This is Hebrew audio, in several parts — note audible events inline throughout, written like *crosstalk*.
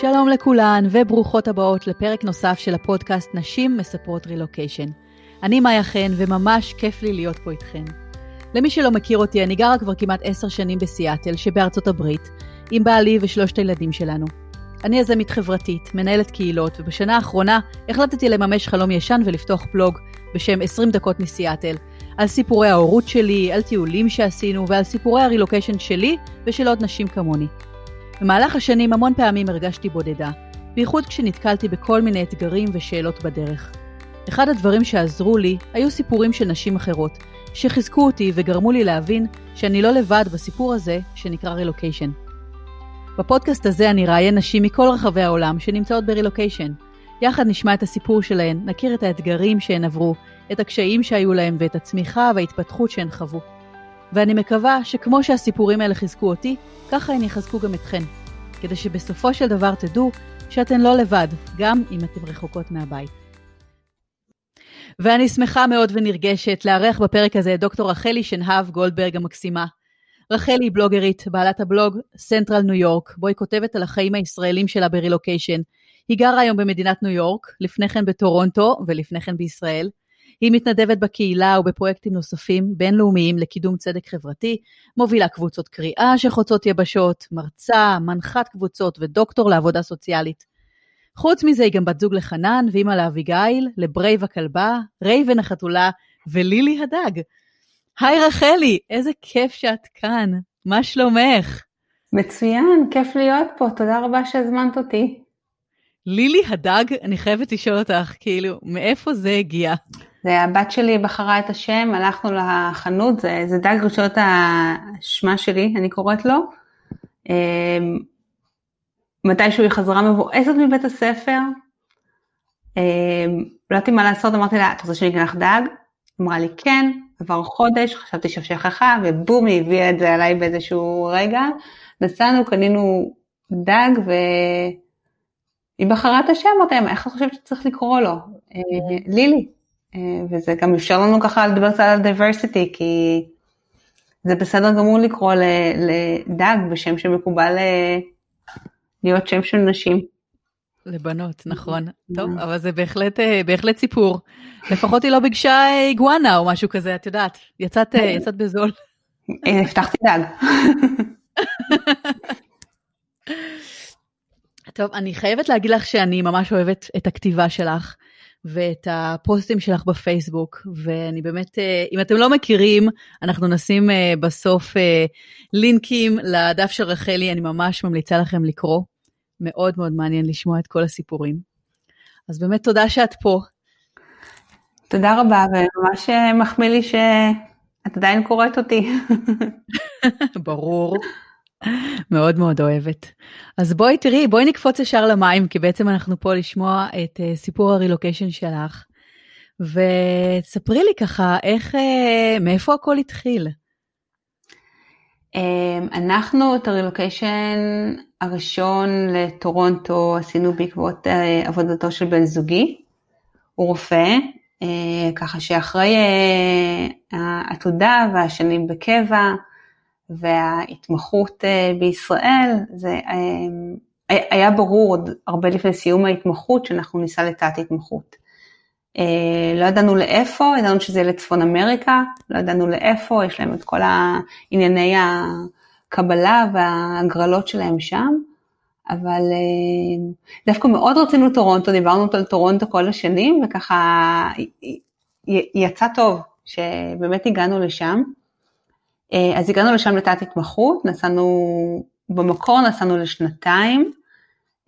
שלום לכולן וברוכות הבאות לפרק נוסף של הפודקאסט נשים מספרות רילוקיישן. אני מאיה חן וממש כיף לי להיות פה איתכן. למי שלא מכיר אותי, אני גרה כבר כמעט עשר שנים בסיאטל שבארצות הברית, עם בעלי ושלושת הילדים שלנו. אני יזמית חברתית, מנהלת קהילות, ובשנה האחרונה החלטתי לממש חלום ישן ולפתוח בלוג בשם 20 דקות מסיאטל, על סיפורי ההורות שלי, על טיולים שעשינו ועל סיפורי הרילוקיישן שלי ושל עוד נשים כמוני. במהלך השנים המון פעמים הרגשתי בודדה, בייחוד כשנתקלתי בכל מיני אתגרים ושאלות בדרך. אחד הדברים שעזרו לי היו סיפורים של נשים אחרות, שחיזקו אותי וגרמו לי להבין שאני לא לבד בסיפור הזה שנקרא רילוקיישן. בפודקאסט הזה אני ראיין נשים מכל רחבי העולם שנמצאות ברילוקיישן. יחד נשמע את הסיפור שלהן, נכיר את האתגרים שהן עברו, את הקשיים שהיו להן ואת הצמיחה וההתפתחות שהן חוו. ואני מקווה שכמו שהסיפורים האלה חיזקו אותי, ככה הם יחזקו גם אתכן. כדי שבסופו של דבר תדעו שאתן לא לבד, גם אם אתן רחוקות מהבית. ואני שמחה מאוד ונרגשת לארח בפרק הזה את דוקטור רחלי שנהב גולדברג המקסימה. רחלי היא בלוגרית, בעלת הבלוג סנטרל ניו יורק, בו היא כותבת על החיים הישראלים שלה ברילוקיישן. היא גרה היום במדינת ניו יורק, לפני כן בטורונטו ולפני כן בישראל. היא מתנדבת בקהילה ובפרויקטים נוספים בינלאומיים לקידום צדק חברתי, מובילה קבוצות קריאה שחוצות יבשות, מרצה, מנחת קבוצות ודוקטור לעבודה סוציאלית. חוץ מזה היא גם בת זוג לחנן ואימא לאביגיל, לברייב הכלבה, רייבן החתולה ולילי הדג. היי רחלי, איזה כיף שאת כאן, מה שלומך? מצוין, כיף להיות פה, תודה רבה שהזמנת אותי. לילי הדג, אני חייבת לשאול אותך, כאילו, מאיפה זה הגיע? זה הבת שלי בחרה את השם, הלכנו לחנות, זה, זה דג ראשונות השמה שלי, אני קוראת לו. אמ, מתישהו היא חזרה מבואסת מבית הספר, אמ, לא יודעת מה לעשות, אמרתי לה, את רוצה שאני אקנה לך דג? אמרה לי כן, עבר חודש, חשבתי ששכחה, ובום, היא הביאה את זה עליי באיזשהו רגע. נסענו, קנינו דג, והיא בחרה את השם, אמרתי להם, איך את חושבת שצריך לקרוא לו? אה, לילי. אה, וזה גם אפשר לנו ככה לדבר קצת על diversity, כי זה בסדר גמור לקרוא לדג בשם שמקובל אה, להיות שם של נשים. לבנות, נכון. טוב, אבל זה בהחלט, אה, בהחלט סיפור. לפחות היא לא ביקשה איגואנה או משהו כזה, את יודעת, יצאת, יצאת בזול. הבטחתי דג. *laughs* טוב, אני חייבת להגיד לך שאני ממש אוהבת את הכתיבה שלך. ואת הפוסטים שלך בפייסבוק, ואני באמת, אה, אם אתם לא מכירים, אנחנו נשים אה, בסוף אה, לינקים לדף של רחלי, אני ממש ממליצה לכם לקרוא. מאוד מאוד מעניין לשמוע את כל הסיפורים. אז באמת תודה שאת פה. תודה רבה, וממש מחמיא לי שאת עדיין קוראת אותי. *laughs* ברור. מאוד מאוד אוהבת. אז בואי תראי, בואי נקפוץ ישר למים, כי בעצם אנחנו פה לשמוע את uh, סיפור הרילוקיישן שלך. וספרי לי ככה, איך, uh, מאיפה הכל התחיל? Um, אנחנו את הרילוקיישן הראשון לטורונטו עשינו בעקבות uh, עבודתו של בן זוגי, הוא רופא, uh, ככה שאחרי uh, העתודה והשנים בקבע, וההתמחות אה, בישראל, זה אה, היה ברור עוד הרבה לפני סיום ההתמחות שאנחנו ניסע לתת התמחות. אה, לא ידענו לאיפה, ידענו שזה לצפון אמריקה, לא ידענו לאיפה, יש להם את כל הענייני הקבלה וההגרלות שלהם שם, אבל דווקא מאוד רצינו טורונטו, דיברנו על טורונטו כל השנים, וככה יצא טוב שבאמת הגענו לשם. אה, אז הגענו לשם לתת התמחות, נסענו, במקור נסענו לשנתיים,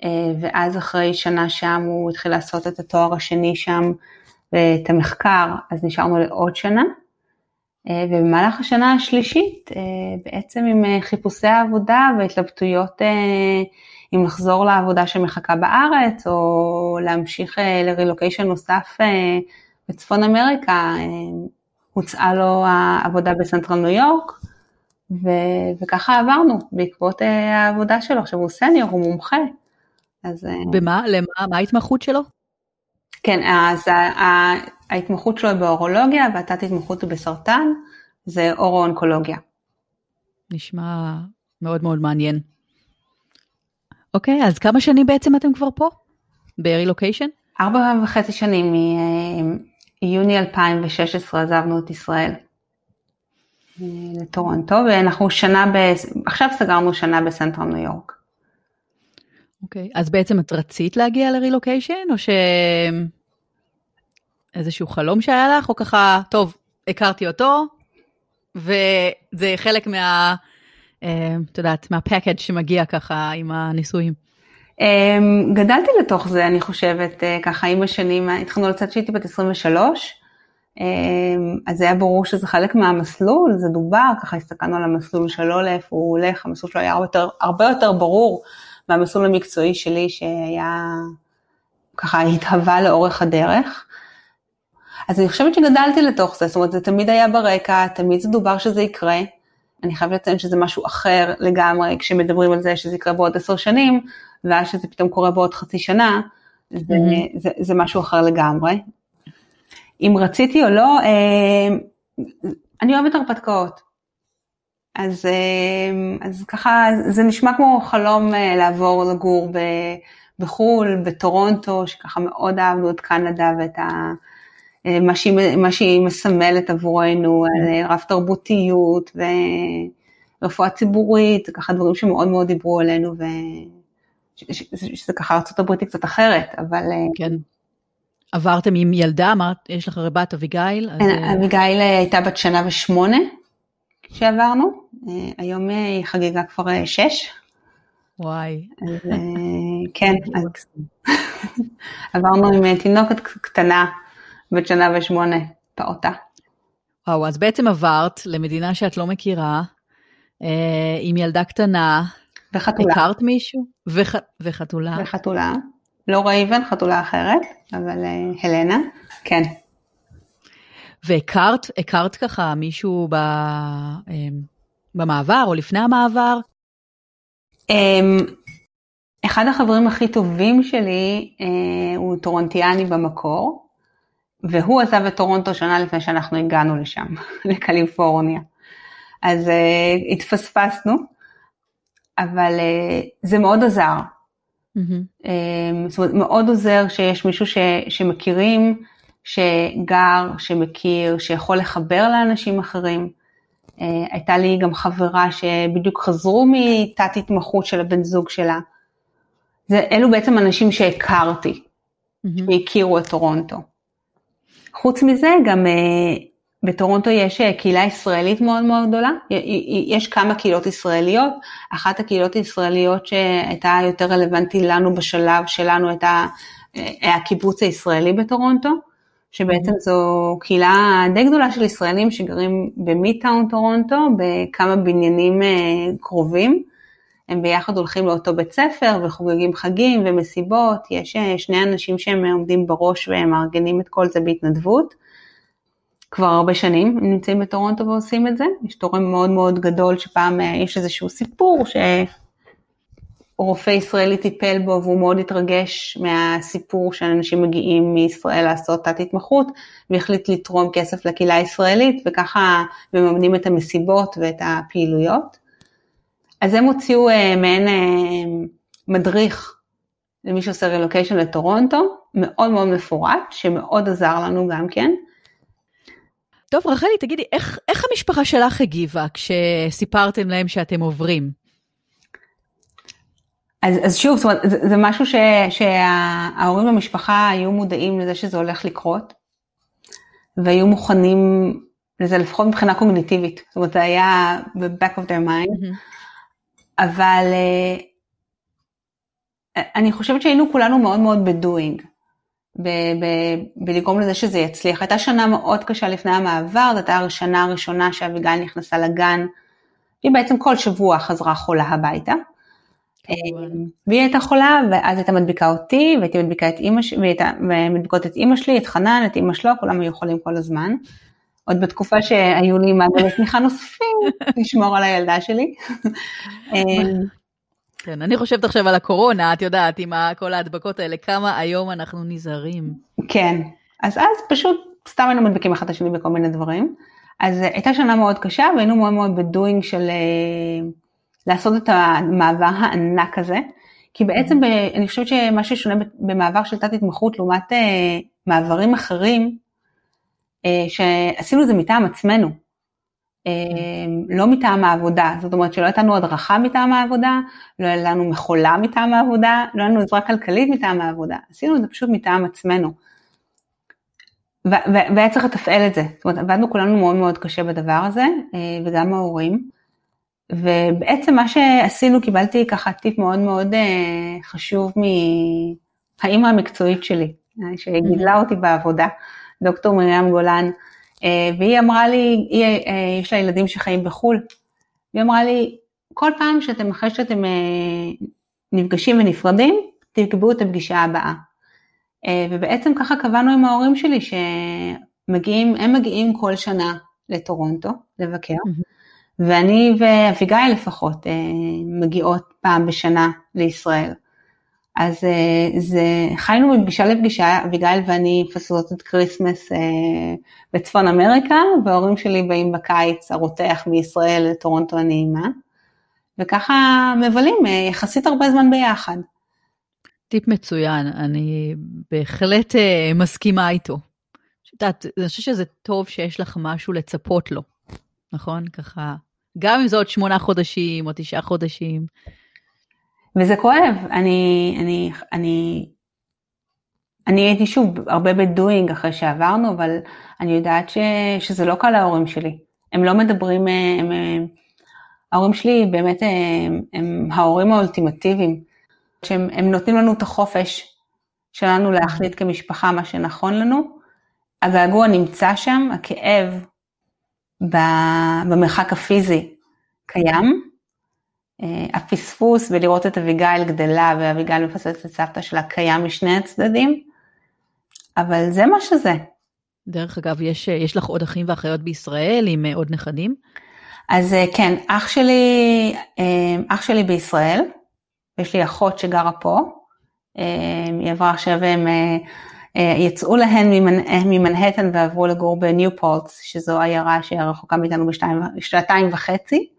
אה, ואז אחרי שנה שם הוא התחיל לעשות את התואר השני שם ואת המחקר, אז נשארנו לעוד שנה. אה, ובמהלך השנה השלישית, בעצם עם חיפושי העבודה והתלבטויות אם לחזור לעבודה שמחכה בארץ, או להמשיך לרילוקיישן נוסף בצפון אמריקה, הוצעה לו העבודה בסנטרל ניו יורק, ו- וככה עברנו בעקבות אה, העבודה שלו. עכשיו הוא סניור, הוא מומחה. אז... אה, במה? למה? מה ההתמחות שלו? כן, אז ההתמחות שלו היא באורולוגיה והתת התמחות היא בסרטן, זה אורו-אונקולוגיה. נשמע מאוד מאוד מעניין. אוקיי, אז כמה שנים בעצם אתם כבר פה? ברילוקיישן? ארבע וחצי שנים, מיוני 2016 עזבנו את ישראל לטורונטו, ואנחנו שנה, ב... עכשיו סגרנו שנה בסנטרל ניו יורק. אוקיי, אז בעצם את רצית להגיע לרילוקיישן, או ש... איזשהו חלום שהיה לך, או ככה, טוב, הכרתי אותו, וזה חלק מה... אה, את יודעת, מהפקאג' שמגיע ככה עם הנישואים. אמ, גדלתי לתוך זה, אני חושבת, אה, ככה עם השנים, התחלנו לצאת כשהייתי בת 23, אמ, אז היה ברור שזה חלק מהמסלול, זה דובר, ככה הסתכלנו על המסלול שלו, לאיפה הוא הולך, המסלול שלו היה הרבה יותר, הרבה יותר ברור מהמסלול המקצועי שלי, שהיה, ככה התהווה לאורך הדרך. אז אני חושבת שגדלתי לתוך זה, זאת אומרת, זה תמיד היה ברקע, תמיד זה דובר שזה יקרה. אני חייבת לציין שזה משהו אחר לגמרי כשמדברים על זה שזה יקרה בעוד עשר שנים, ואז שזה פתאום קורה בעוד חצי שנה, זה, mm-hmm. זה, זה משהו אחר לגמרי. אם רציתי או לא, אה, אני אוהבת הרפתקאות. אז, אה, אז ככה, זה נשמע כמו חלום אה, לעבור לגור בחו"ל, בטורונטו, שככה מאוד אהבנו את קנדה ואת ה... מה שהיא, מה שהיא מסמלת עבורנו, על רב תרבותיות ורפואה ציבורית, זה ככה דברים שמאוד מאוד דיברו עלינו, ושזה ככה ארה"ב היא קצת אחרת, אבל... כן. עברתם עם ילדה, אמרת, יש לך בת אביגיל? אז... כן, אביגיל הייתה בת שנה ושמונה כשעברנו, היום היא חגגה כבר שש. וואי. אז *laughs* כן, אז *laughs* עברנו עם תינוקת קטנה בת שנה ושמונה, פעוטה. וואו, אז בעצם עברת למדינה שאת לא מכירה, אה, עם ילדה קטנה. וחתולה. הכרת מישהו? וח... וחתולה. וחתולה. לא רייבן, חתולה אחרת, אבל אה, הלנה, כן. והכרת, הכרת ככה מישהו ב, אה, במעבר או לפני המעבר? אמ, אחד החברים הכי טובים שלי אה, הוא טורונטיאני במקור, והוא עזב את טורונטו שנה לפני שאנחנו הגענו לשם, *laughs* לקליפורניה. אז uh, התפספסנו, אבל uh, זה מאוד עזר. Mm-hmm. Um, זאת אומרת, מאוד עוזר שיש מישהו ש, שמכירים, שגר, שמכיר, שיכול לחבר לאנשים אחרים. Uh, הייתה לי גם חברה שבדיוק חזרו מתת התמחות של הבן זוג שלה. זה, אלו בעצם אנשים שהכרתי, mm-hmm. שהכירו את טורונטו. חוץ מזה, גם uh, בטורונטו יש uh, קהילה ישראלית מאוד מאוד גדולה, יש כמה קהילות ישראליות, אחת הקהילות הישראליות שהייתה יותר רלוונטית לנו בשלב שלנו הייתה היה הקיבוץ הישראלי בטורונטו, שבעצם זו קהילה די גדולה של ישראלים שגרים במיטאון טורונטו, בכמה בניינים uh, קרובים. הם ביחד הולכים לאותו בית ספר וחוגגים חגים ומסיבות, יש אה, שני אנשים שהם עומדים בראש והם מארגנים את כל זה בהתנדבות. כבר הרבה שנים נמצאים בטורונטו ועושים את זה, יש תורם מאוד מאוד גדול שפעם אה, יש איזשהו סיפור שרופא ישראלי טיפל בו והוא מאוד התרגש מהסיפור שאנשים מגיעים מישראל לעשות תת התמחות והחליט לתרום כסף לקהילה הישראלית וככה מממנים את המסיבות ואת הפעילויות. אז הם הוציאו אה, מעין אה, מדריך למי שעושה רילוקיישן לטורונטו, מאוד מאוד מפורט, שמאוד עזר לנו גם כן. טוב, רחלי, תגידי, איך, איך המשפחה שלך הגיבה כשסיפרתם להם שאתם עוברים? אז, אז שוב, זאת אומרת, זה, זה משהו ש, שההורים במשפחה היו מודעים לזה שזה הולך לקרות, והיו מוכנים לזה לפחות מבחינה קוגניטיבית, זאת אומרת, זה היה ב-back of their mind. Mm-hmm. אבל אה, אני חושבת שהיינו כולנו מאוד מאוד בדואינג, בלגרום לזה שזה יצליח. הייתה שנה מאוד קשה לפני המעבר, זאת הייתה השנה הראשונה שאביגיל נכנסה לגן, היא בעצם כל שבוע חזרה חולה הביתה. אה, והיא הייתה חולה, ואז הייתה מדביקה אותי, והייתי מדביקה את אימא שלי, ומדביקות את אימא שלי, את חנן, את אימא שלו, כולם היו חולים כל הזמן. עוד בתקופה שהיו לי מעגלי תמיכה נוספים, *laughs* לשמור על הילדה שלי. כן, אני חושבת עכשיו על הקורונה, את יודעת, עם כל ההדבקות האלה, כמה היום אנחנו נזהרים. כן, אז אז פשוט סתם היינו מדביקים אחד את השני בכל מיני דברים. אז הייתה שנה מאוד קשה והיינו מאוד מאוד בדואינג של אה, לעשות את המעבר הענק הזה, כי בעצם ב, אני חושבת שמה ששונה במעבר של תת התמחות לעומת אה, מעברים אחרים, אה, שעשינו את זה מטעם עצמנו, אה, לא מטעם העבודה, זאת אומרת שלא הייתה לנו הדרכה מטעם העבודה, לא הייתה לנו מכולה מטעם העבודה, לא הייתה לנו עזרה כלכלית מטעם העבודה, עשינו את זה פשוט מטעם עצמנו. והיה צריך לתפעל את זה, זאת אומרת עבדנו כולנו מאוד מאוד קשה בדבר הזה, אה, וגם ההורים. ובעצם מה שעשינו, קיבלתי ככה טיפ מאוד מאוד אה, חשוב מהאימא המקצועית שלי, אה, שגידלה אותי בעבודה, דוקטור מרים גולן, והיא אמרה לי, היא, יש לה ילדים שחיים בחו"ל, והיא אמרה לי, כל פעם שאתם, אחרי שאתם נפגשים ונפרדים, תקבעו את הפגישה הבאה. ובעצם ככה קבענו עם ההורים שלי שמגיעים, הם מגיעים כל שנה לטורונטו לבקר. Mm-hmm. ואני ואביגיל לפחות אה, מגיעות פעם בשנה לישראל. אז אה, זה, חיינו מפגישה לפגישה, אביגיל ואני מפספסות את כריסמס אה, בצפון אמריקה, וההורים שלי באים בקיץ הרותח מישראל לטורונטו הנעימה, וככה מבלים יחסית הרבה זמן ביחד. טיפ מצוין, אני בהחלט מסכימה איתו. את יודעת, אני חושבת שזה טוב שיש לך משהו לצפות לו. נכון? ככה, גם אם זה עוד שמונה חודשים או תשעה חודשים. וזה כואב, אני, אני, אני, אני הייתי שוב הרבה בדואינג אחרי שעברנו, אבל אני יודעת ש, שזה לא קל להורים שלי. הם לא מדברים, הם, הם, ההורים שלי באמת הם, הם ההורים האולטימטיביים, שהם נותנים לנו את החופש שלנו להחליט כמשפחה מה שנכון לנו. הגעגוע נמצא שם, הכאב במרחק הפיזי קיים. אה, הפספוס ולראות את אביגיל גדלה ואביגיל מפספסת את סבתא שלה קיים משני הצדדים, אבל זה מה שזה. דרך אגב, יש, יש לך עוד אחים ואחיות בישראל עם אה, עוד נכדים? אז אה, כן, אח שלי, אח שלי בישראל, יש לי אחות שגרה פה, היא עברה עכשיו אה, יצאו להן ממנהטן ועברו לגור בניופורטס, שזו עיירה שרחוקה מאיתנו בשעתיים וחצי,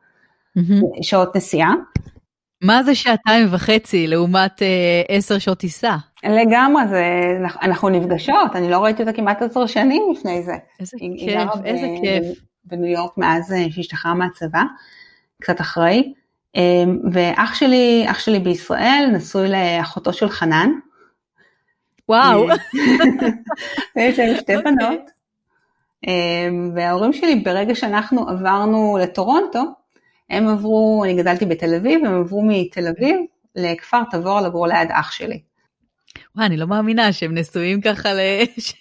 mm-hmm. שעות נסיעה. מה זה שעתיים וחצי לעומת אה, עשר שעות טיסה? לגמרי, זה, אנחנו נפגשות, אני לא ראיתי אותה כמעט עשר שנים לפני זה. איזה היא, כיף, היא איזה ב, כיף. בניו יורק מאז אה, שהשתחררה מהצבא, קצת אחרי. ואח שלי, אח שלי בישראל, נשוי לאחותו של חנן, וואו. *laughs* ויש להם שתי אוקיי. בנות. אמ, וההורים שלי, ברגע שאנחנו עברנו לטורונטו, הם עברו, אני גדלתי בתל אביב, הם עברו מתל אביב לכפר תבור לגור ליד אח שלי. וואי, אני לא מאמינה שהם נשואים ככה ל... *laughs* ש...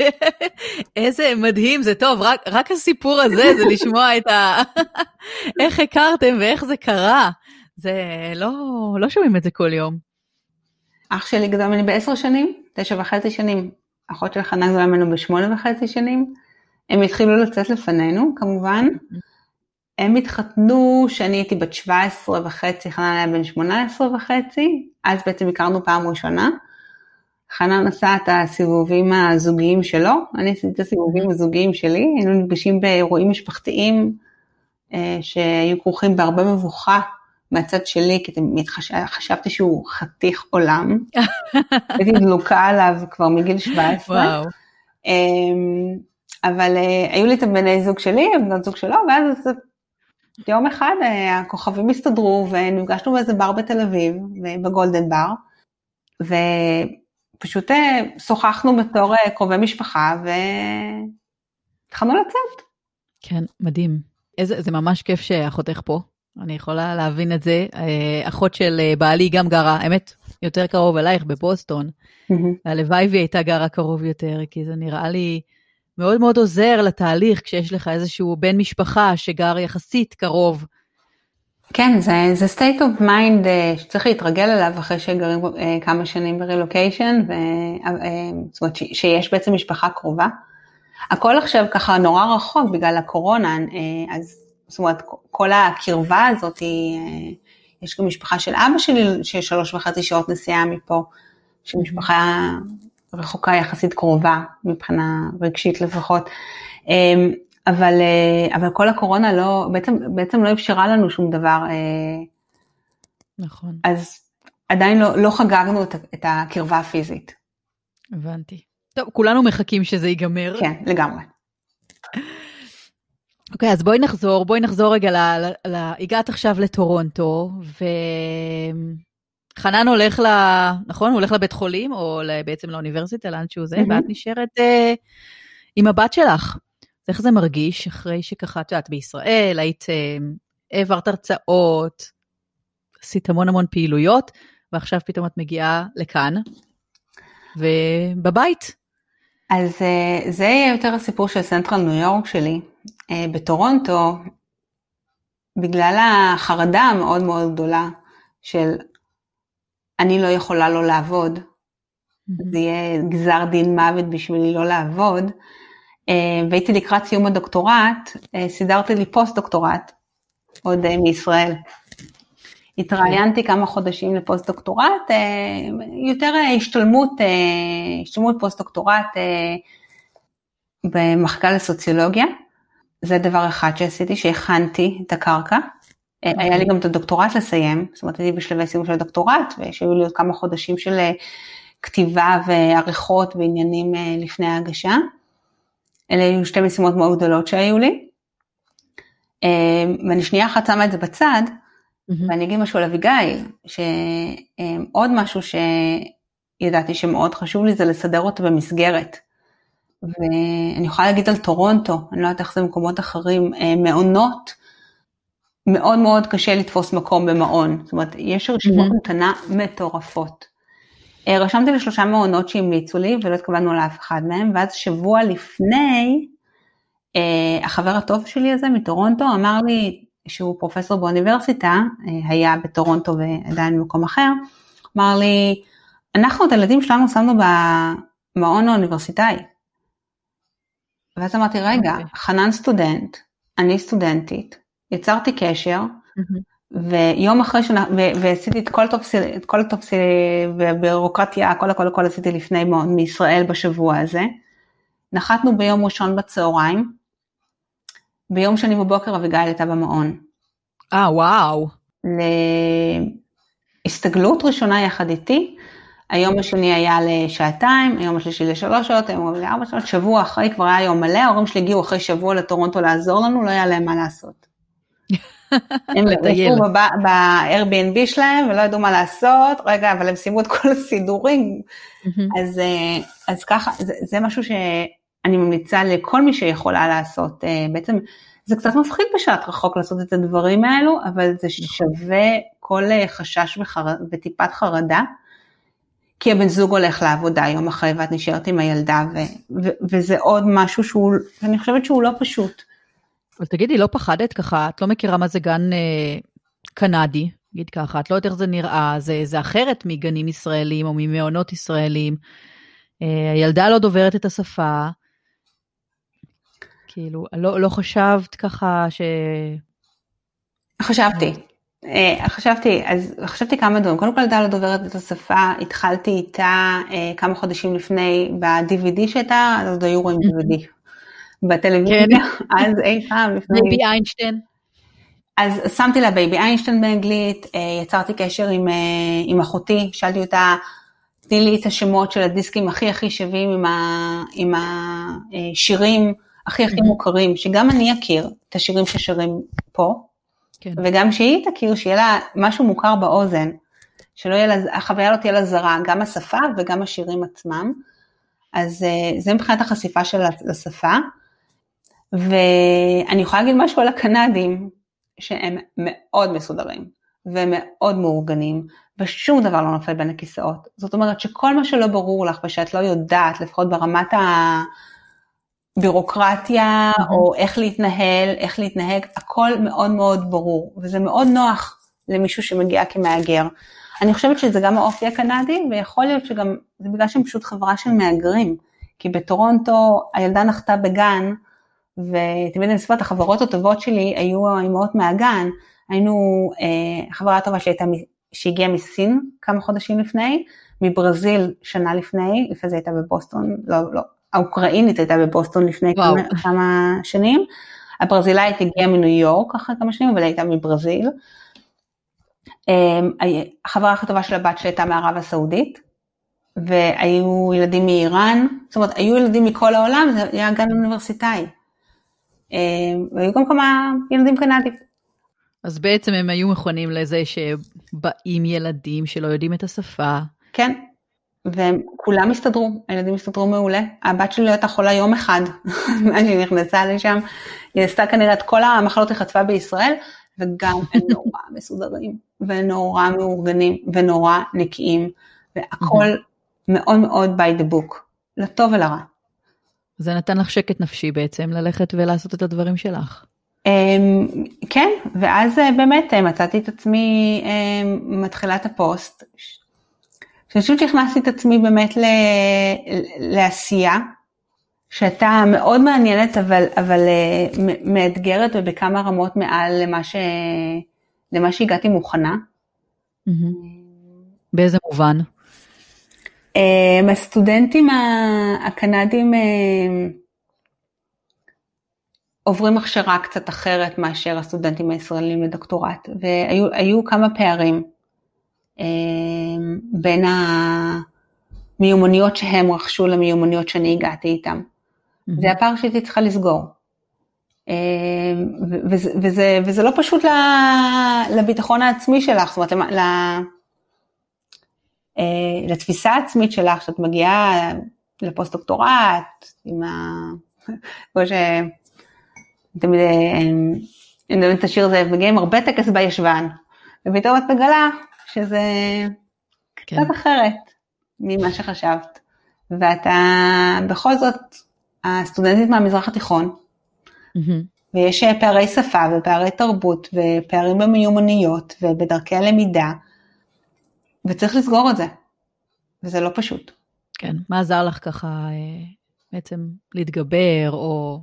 איזה מדהים, זה טוב, רק, רק הסיפור הזה, זה לשמוע את ה... *laughs* איך הכרתם ואיך זה קרה. זה לא, לא שומעים את זה כל יום. אח שלי גדול ממני בעשר שנים, תשע וחצי שנים, אחות של חנה גדולה ממנו בשמונה וחצי שנים. הם התחילו לצאת לפנינו כמובן. הם התחתנו כשאני הייתי בת 17 וחצי, חנן היה בן 18 וחצי, אז בעצם הכרנו פעם ראשונה. חנן עשה את הסיבובים הזוגיים שלו, אני עשיתי את הסיבובים הזוגיים שלי, היינו נפגשים באירועים משפחתיים אה, שהיו כרוכים בהרבה מבוכה מהצד שלי, כי תמיד חשבתי שהוא חתיך עולם. *laughs* הייתי דלוקה עליו כבר מגיל 17. וואו. אמ, אבל אה, היו לי את הבני זוג שלי, בנות זוג שלו, ואז יום אחד אה, הכוכבים הסתדרו ונפגשנו באיזה בר בתל אביב, בגולדן בר, ופשוט אה, שוחחנו בתור קרובי משפחה והתחלנו לצאת. כן, מדהים. איזה, זה ממש כיף שאחותך פה. אני יכולה להבין את זה. אה, אחות של אה, בעלי גם גרה, האמת, יותר קרוב אלייך בבוסטון. הלוואי והיא הייתה גרה קרוב יותר, כי זה נראה לי מאוד מאוד עוזר לתהליך כשיש לך איזשהו בן משפחה שגר יחסית קרוב. כן, זה, זה state of mind uh, שצריך להתרגל אליו אחרי שגרים uh, כמה שנים ברילוקיישן, uh, זאת אומרת שיש בעצם משפחה קרובה. הכל עכשיו ככה נורא רחוק בגלל הקורונה, אז זאת אומרת, כל הקרבה הזאת, היא, אה, יש גם משפחה של אבא שלי, שיש שלוש וחצי שעות נסיעה מפה, שמשפחה רחוקה יחסית קרובה, מבחינה רגשית לפחות. אמ, אבל, אה, אבל כל הקורונה לא, בעצם, בעצם לא אפשרה לנו שום דבר. אה, נכון. אז עדיין לא, לא חגגנו את, את הקרבה הפיזית. הבנתי. טוב, כולנו מחכים שזה ייגמר. כן, לגמרי. אוקיי, okay, אז בואי נחזור, בואי נחזור רגע ל... ל, ל הגעת עכשיו לטורונטו, וחנן הולך ל... נכון? הוא הולך לבית חולים, או בעצם לאוניברסיטה, לאן שהוא זה, mm-hmm. ואת נשארת uh, עם הבת שלך. איך זה מרגיש אחרי שככה, את יודעת, בישראל, היית, uh, העברת הרצאות, עשית המון המון פעילויות, ועכשיו פתאום את מגיעה לכאן, ובבית. אז uh, זה יהיה יותר הסיפור של סנטרל ניו יורק שלי. Uh, בטורונטו, בגלל החרדה המאוד מאוד גדולה של אני לא יכולה לא לעבוד. זה יהיה גזר דין מוות בשבילי לא לעבוד, uh, והייתי לקראת סיום הדוקטורט, uh, סידרתי לי פוסט דוקטורט, עוד uh, מישראל. התראיינתי כמה חודשים לפוסט דוקטורט, אה, יותר אה, השתלמות, אה, השתלמות פוסט דוקטורט במחקר לסוציולוגיה, זה דבר אחד שעשיתי, שהכנתי את הקרקע. היה לי גם את הדוקטורט לסיים, זאת אומרת הייתי בשלבי סיום של הדוקטורט, ושהיו לי עוד כמה חודשים של כתיבה ועריכות ועניינים לפני ההגשה. אלה היו שתי משימות מאוד גדולות שהיו לי. ואני שנייה אחת שמה את זה בצד, Mm-hmm. ואני אגיד משהו על אביגיל, שעוד משהו שידעתי שמאוד חשוב לי זה לסדר אותו במסגרת. ואני יכולה להגיד על טורונטו, אני לא יודעת איך זה במקומות אחרים, אה, מעונות, מאוד מאוד קשה לתפוס מקום במעון, זאת אומרת, יש רשימות. המתנה mm-hmm. מטורפות. אה, רשמתי לשלושה מעונות שהמליצו לי ולא התכוונו לאף אחד מהם, ואז שבוע לפני, אה, החבר הטוב שלי הזה מטורונטו אמר לי, שהוא פרופסור באוניברסיטה, אה, היה בטורונטו ועדיין במקום אחר, אמר לי, אנחנו את הילדים שלנו שמנו במעון האוניברסיטאי. ואז אמרתי, רגע, okay. אוקיי. חנן סטודנט, אני סטודנטית, יצרתי קשר, mm-hmm. ויום אחרי שנה, ועשיתי את כל הטופסי, את כל הטופסי, ובירוקרטיה, הכל הכל הכל עשיתי לפני מעון מישראל בשבוע הזה. נחתנו ביום ראשון בצהריים, ביום שני בבוקר אביגיל הייתה במעון. אה, וואו. להסתגלות ראשונה יחד איתי, היום השני היה לשעתיים, היום השלישי לשלוש שעות, היום לארבע שעות, שבוע אחרי כבר היה יום מלא, ההורים שלי הגיעו אחרי שבוע לטורונטו לעזור לנו, לא היה להם מה לעשות. *laughs* הם ישבו ב-Airbnb שלהם ולא ידעו מה לעשות, רגע, אבל הם סיימו את כל הסידורים, אז, אה, אז ככה, זה, זה משהו שאני ממליצה לכל מי שיכולה לעשות, אה, בעצם זה קצת מפחיד בשעת רחוק לעשות את הדברים האלו, אבל זה שווה כל אה, חשש וחר... וטיפת חרדה, כי הבן זוג הולך לעבודה יום אחרי ואת נשארת עם הילדה, ו... ו... וזה עוד משהו שהוא, אני חושבת שהוא לא פשוט. אבל תגידי, לא פחדת ככה, את לא מכירה מה זה גן אה, קנדי, נגיד ככה, את לא יודעת איך זה נראה, זה, זה אחרת מגנים ישראלים או ממעונות ישראלים. אה, הילדה לא דוברת את השפה, כאילו, לא, לא חשבת ככה ש... חשבתי. Uh, חשבתי, אז חשבתי כמה דברים, קודם כל ילדה לא דוברת את השפה, התחלתי איתה uh, כמה חודשים לפני ב-DVD שהייתה, אז עוד היו רואים DVD בטלוויזיה, כן. *laughs* אז אי פעם לפני... Baby Einstein. אז שמתי לה Baby Einstein באנגלית, uh, יצרתי קשר עם, uh, עם אחותי, שאלתי אותה, תני לי את השמות של הדיסקים הכי הכי שווים עם, ה, עם השירים. הכי הכי מוכרים, שגם אני אכיר את השירים ששרים פה, כן. וגם שהיא תכיר, שיהיה לה משהו מוכר באוזן, שלא יהיה לה, החוויה לא תהיה לה זרה, גם השפה וגם השירים עצמם. אז אה, זה מבחינת החשיפה של השפה. ואני יכולה להגיד משהו על הקנדים, שהם מאוד מסודרים ומאוד מאורגנים, ושום דבר לא נופל בין הכיסאות. זאת אומרת שכל מה שלא ברור לך ושאת לא יודעת, לפחות ברמת ה... בירוקרטיה mm-hmm. או איך להתנהל, איך להתנהג, הכל מאוד מאוד ברור, וזה מאוד נוח למישהו שמגיע כמהגר. אני חושבת שזה גם האופי הקנדי, ויכול להיות שגם זה בגלל שהם פשוט חברה של מהגרים, כי בטורונטו הילדה נחתה בגן, ותמיד אני מספרת, החברות הטובות שלי היו האימהות מהגן, היינו, אה, חברה טובה שהייתה, שהגיעה מסין כמה חודשים לפני, מברזיל שנה לפני, לפני זה הייתה בבוסטון, לא, לא, האוקראינית הייתה בבוסטון לפני כמה, כמה שנים, הברזילאית הגיעה מניו יורק אחרי כמה שנים, אבל הייתה מברזיל. החברה הכי טובה של הבת שלי הייתה מערב הסעודית, והיו ילדים מאיראן, זאת אומרת, היו ילדים מכל העולם, זה היה גן אוניברסיטאי. והיו גם כמה ילדים קנדים. אז בעצם הם היו מכונים לזה שבאים ילדים שלא יודעים את השפה. כן, והם כולם הסתדרו, הילדים הסתדרו מעולה. הבת שלי לא הייתה חולה יום אחד, *laughs* מאז שהיא נכנסה לשם, היא עשתה כנראה את כל המחלות היא חטפה בישראל, וגם הם נורא *laughs* מסודרים, ונורא מאורגנים, ונורא נקיים, והכל מאוד מאוד by the book, לטוב ולרע. זה נתן לך שקט נפשי בעצם, ללכת ולעשות את הדברים שלך. אמ, כן, ואז אה, באמת אה, מצאתי את עצמי אמ, מתחילה את הפוסט. חושבת שהכנסתי את עצמי באמת לעשייה, שהייתה מאוד מעניינת, אבל, אבל אה, מאתגרת ובכמה רמות מעל למה, ש, למה שהגעתי מוכנה. באיזה מובן? אמ, הסטודנטים הקנדים עוברים הכשרה קצת אחרת מאשר הסטודנטים הישראלים לדוקטורט, והיו כמה פערים אה, בין המיומנויות שהם רכשו למיומנויות שאני הגעתי איתם. זה הפער שהייתי צריכה לסגור. אה, וזה, וזה, וזה לא פשוט לביטחון העצמי שלך, זאת אומרת, אה, לתפיסה העצמית שלך, שאת מגיעה לפוסט דוקטורט, עם ה... *laughs* כמו ש... תמיד אני מדברת את השיר הזה, מגיע עם הרבה טקס בישבן, ופתאום את מגלה שזה כן. קצת אחרת ממה שחשבת, ואתה בכל זאת הסטודנטית מהמזרח התיכון, mm-hmm. ויש פערי שפה ופערי תרבות ופערים במיומנויות ובדרכי הלמידה, וצריך לסגור את זה, וזה לא פשוט. כן, מה עזר לך ככה אה, בעצם להתגבר או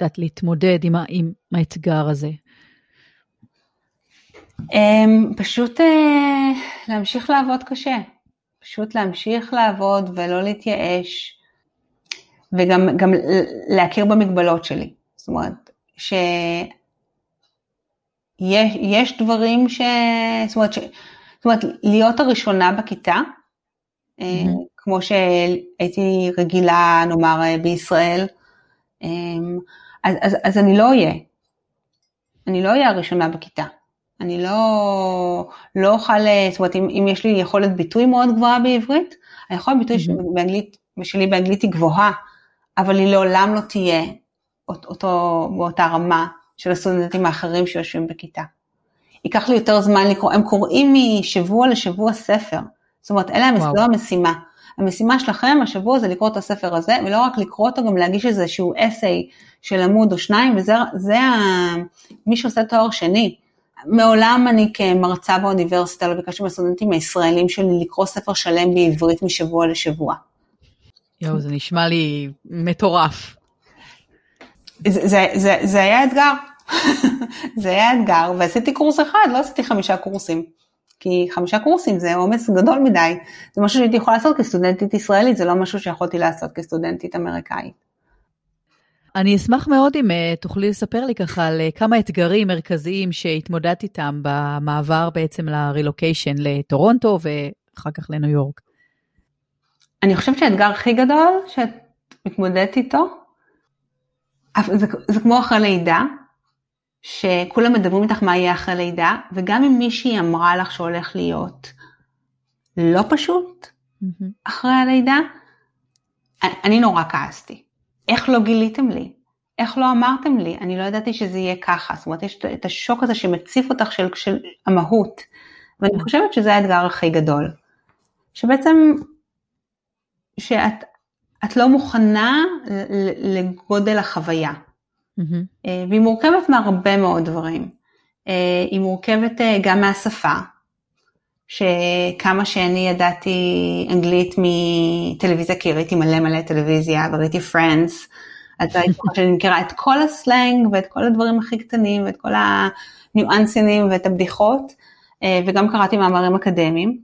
יודעת, להתמודד עם, עם האתגר הזה? Um, פשוט uh, להמשיך לעבוד קשה, פשוט להמשיך לעבוד ולא להתייאש, וגם גם להכיר במגבלות שלי. זאת אומרת, שיש דברים ש... זאת אומרת, ש... זאת אומרת, להיות הראשונה בכיתה, mm-hmm. כמו שהייתי רגילה, נאמר, בישראל, אז, אז, אז אני לא אהיה. אני לא אהיה הראשונה בכיתה. אני לא, לא אוכל, זאת אומרת, אם, אם יש לי יכולת ביטוי מאוד גבוהה בעברית, היכולת ביטוי mm-hmm. באנגלית, שלי באנגלית היא גבוהה, אבל היא לעולם לא תהיה אותו, באותה רמה של הסטודנטים האחרים שיושבים בכיתה. ייקח לי יותר זמן לקרוא, הם קוראים משבוע לשבוע ספר, זאת אומרת, אלה זו המשימה. המשימה שלכם השבוע זה לקרוא את הספר הזה, ולא רק לקרוא אותו, גם להגיש איזשהו אסיי של עמוד או שניים, וזה זה ה, מי שעושה תואר שני. מעולם אני כמרצה באוניברסיטה לא ביקשתי מהסטודנטים הישראלים שלי לקרוא ספר שלם בעברית משבוע לשבוע. יואו, זה נשמע לי מטורף. זה, זה, זה, זה היה אתגר. זה היה אתגר, ועשיתי קורס אחד, לא עשיתי חמישה קורסים. כי חמישה קורסים זה עומס גדול מדי, זה משהו שהייתי יכולה לעשות כסטודנטית ישראלית, זה לא משהו שיכולתי לעשות כסטודנטית אמריקאית. אני אשמח מאוד אם uh, תוכלי לספר לי ככה על uh, כמה אתגרים מרכזיים שהתמודדת איתם במעבר בעצם לרילוקיישן לטורונטו ואחר כך לניו יורק. אני חושבת שהאתגר הכי גדול שאת מתמודדת איתו, זה, זה כמו אחרי לידה, שכולם מדברים איתך מה יהיה אחרי לידה, וגם אם מישהי אמרה לך שהולך להיות לא פשוט mm-hmm. אחרי הלידה, אני נורא כעסתי. איך לא גיליתם לי? איך לא אמרתם לי? אני לא ידעתי שזה יהיה ככה. זאת אומרת, יש את השוק הזה שמציף אותך של, של המהות. ואני חושבת שזה האתגר הכי גדול. שבעצם, שאת את לא מוכנה לגודל החוויה. Mm-hmm. והיא מורכבת מהרבה מאוד דברים. אה, היא מורכבת אה, גם מהשפה, שכמה שאני ידעתי אנגלית מטלוויזיה, כי ראיתי מלא מלא טלוויזיה וראיתי פרנדס, אז הייתי *laughs* חושבת שאני מכירה את כל הסלנג ואת כל הדברים הכי קטנים ואת כל הניואנסים ואת הבדיחות, וגם קראתי מאמרים אקדמיים,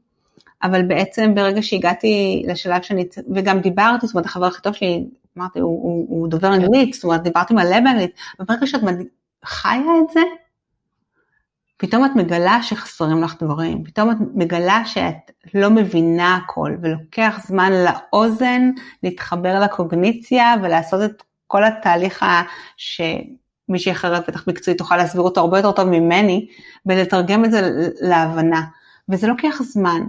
אבל בעצם ברגע שהגעתי לשלב שאני, וגם דיברתי, זאת אומרת החבר הכי טוב שלי אמרתי, הוא, הוא, הוא דובר כן. אנגלית, זאת אומרת, דיברתי מלא באנגלית, וברגע שאת חיה את זה, פתאום את מגלה שחסרים לך דברים, פתאום את מגלה שאת לא מבינה הכל, ולוקח זמן לאוזן להתחבר לקוגניציה ולעשות את כל התהליך שמישהי אחרת, בטח מקצועית, תוכל להסביר אותו הרבה יותר טוב ממני, ולתרגם את זה להבנה. וזה לוקח זמן,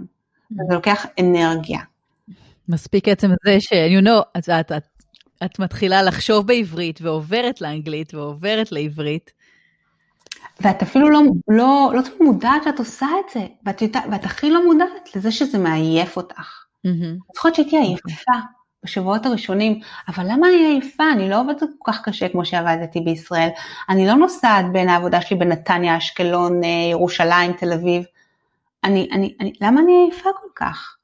וזה לוקח אנרגיה. מספיק עצם זה ש- you know, את, את, את, את מתחילה לחשוב בעברית ועוברת לאנגלית ועוברת לעברית. ואת אפילו לא, לא, לא מודעת שאת עושה את זה, ואת, יודע, ואת הכי לא מודעת לזה שזה מעייף אותך. Mm-hmm. זוכרת שהייתי עייפה בשבועות הראשונים, אבל למה אני עייפה? אני לא עובדת כל כך קשה כמו שעבדתי בישראל. אני לא נוסעת בין העבודה שלי בנתניה, אשקלון, אה, ירושלים, תל אביב. אני, אני, אני, למה אני עייפה כל כך?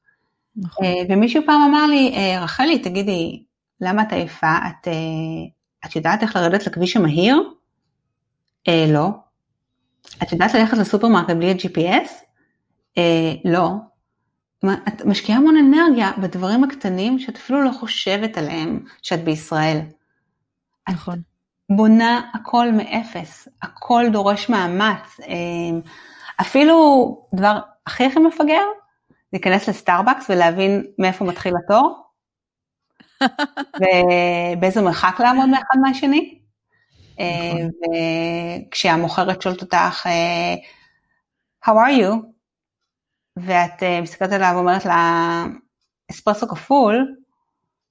נכון. אה, ומישהו פעם אמר לי, אה, רחלי, תגידי, למה את עייפה? את, את יודעת איך לרדת לכביש המהיר? אה, לא. את יודעת ללכת לסופרמרקט בלי ה-GPS? אה, לא. את משקיעה המון אנרגיה בדברים הקטנים שאת אפילו לא חושבת עליהם שאת בישראל. נכון. בונה הכל מאפס, הכל דורש מאמץ. אפילו דבר הכי הכי מפגר, להיכנס לסטארבקס ולהבין מאיפה מתחיל התור, ובאיזה מרחק לעמוד מאחד מהשני. נכון. וכשהמוכרת שואלת אותך, How are you? ואת מסתכלת עליו ואומרת לה, אספרסו כפול,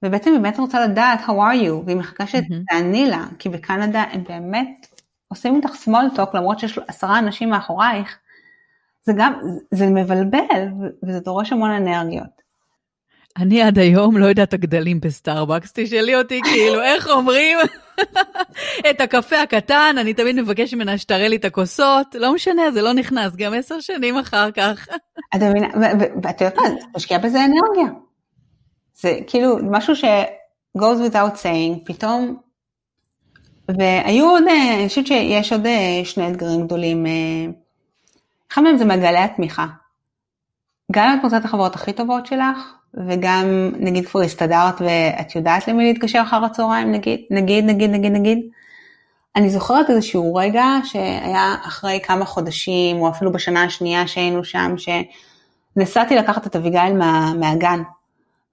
ובעצם באמת רוצה לדעת How are you? והיא מחכה שתעני לה, כי בקנדה הם באמת עושים איתך small talk למרות שיש עשרה אנשים מאחורייך, זה גם, זה מבלבל וזה דורש המון אנרגיות. אני עד היום לא יודעת הגדלים בסטארבקס, תשאלי אותי כאילו *laughs* איך אומרים *laughs* את הקפה הקטן, אני תמיד מבקש ממנה שתראה לי את הכוסות, לא משנה, זה לא נכנס, גם עשר שנים אחר כך. *laughs* את מבינה, ואת יודעת מה, משקיעה בזה אנרגיה. זה כאילו משהו ש- goes without saying, פתאום, והיו עוד, אני חושבת שיש עוד שני אתגרים גדולים. אחד מהם זה מעגלי התמיכה. גם את מוצאת את החברות הכי טובות שלך, וגם נגיד כבר הסתדרת ואת יודעת למי להתקשר אחר הצהריים, נגיד, נגיד, נגיד, נגיד, נגיד. אני זוכרת איזשהו רגע שהיה אחרי כמה חודשים, או אפילו בשנה השנייה שהיינו שם, שנסעתי לקחת את אביגיל מה, מהגן.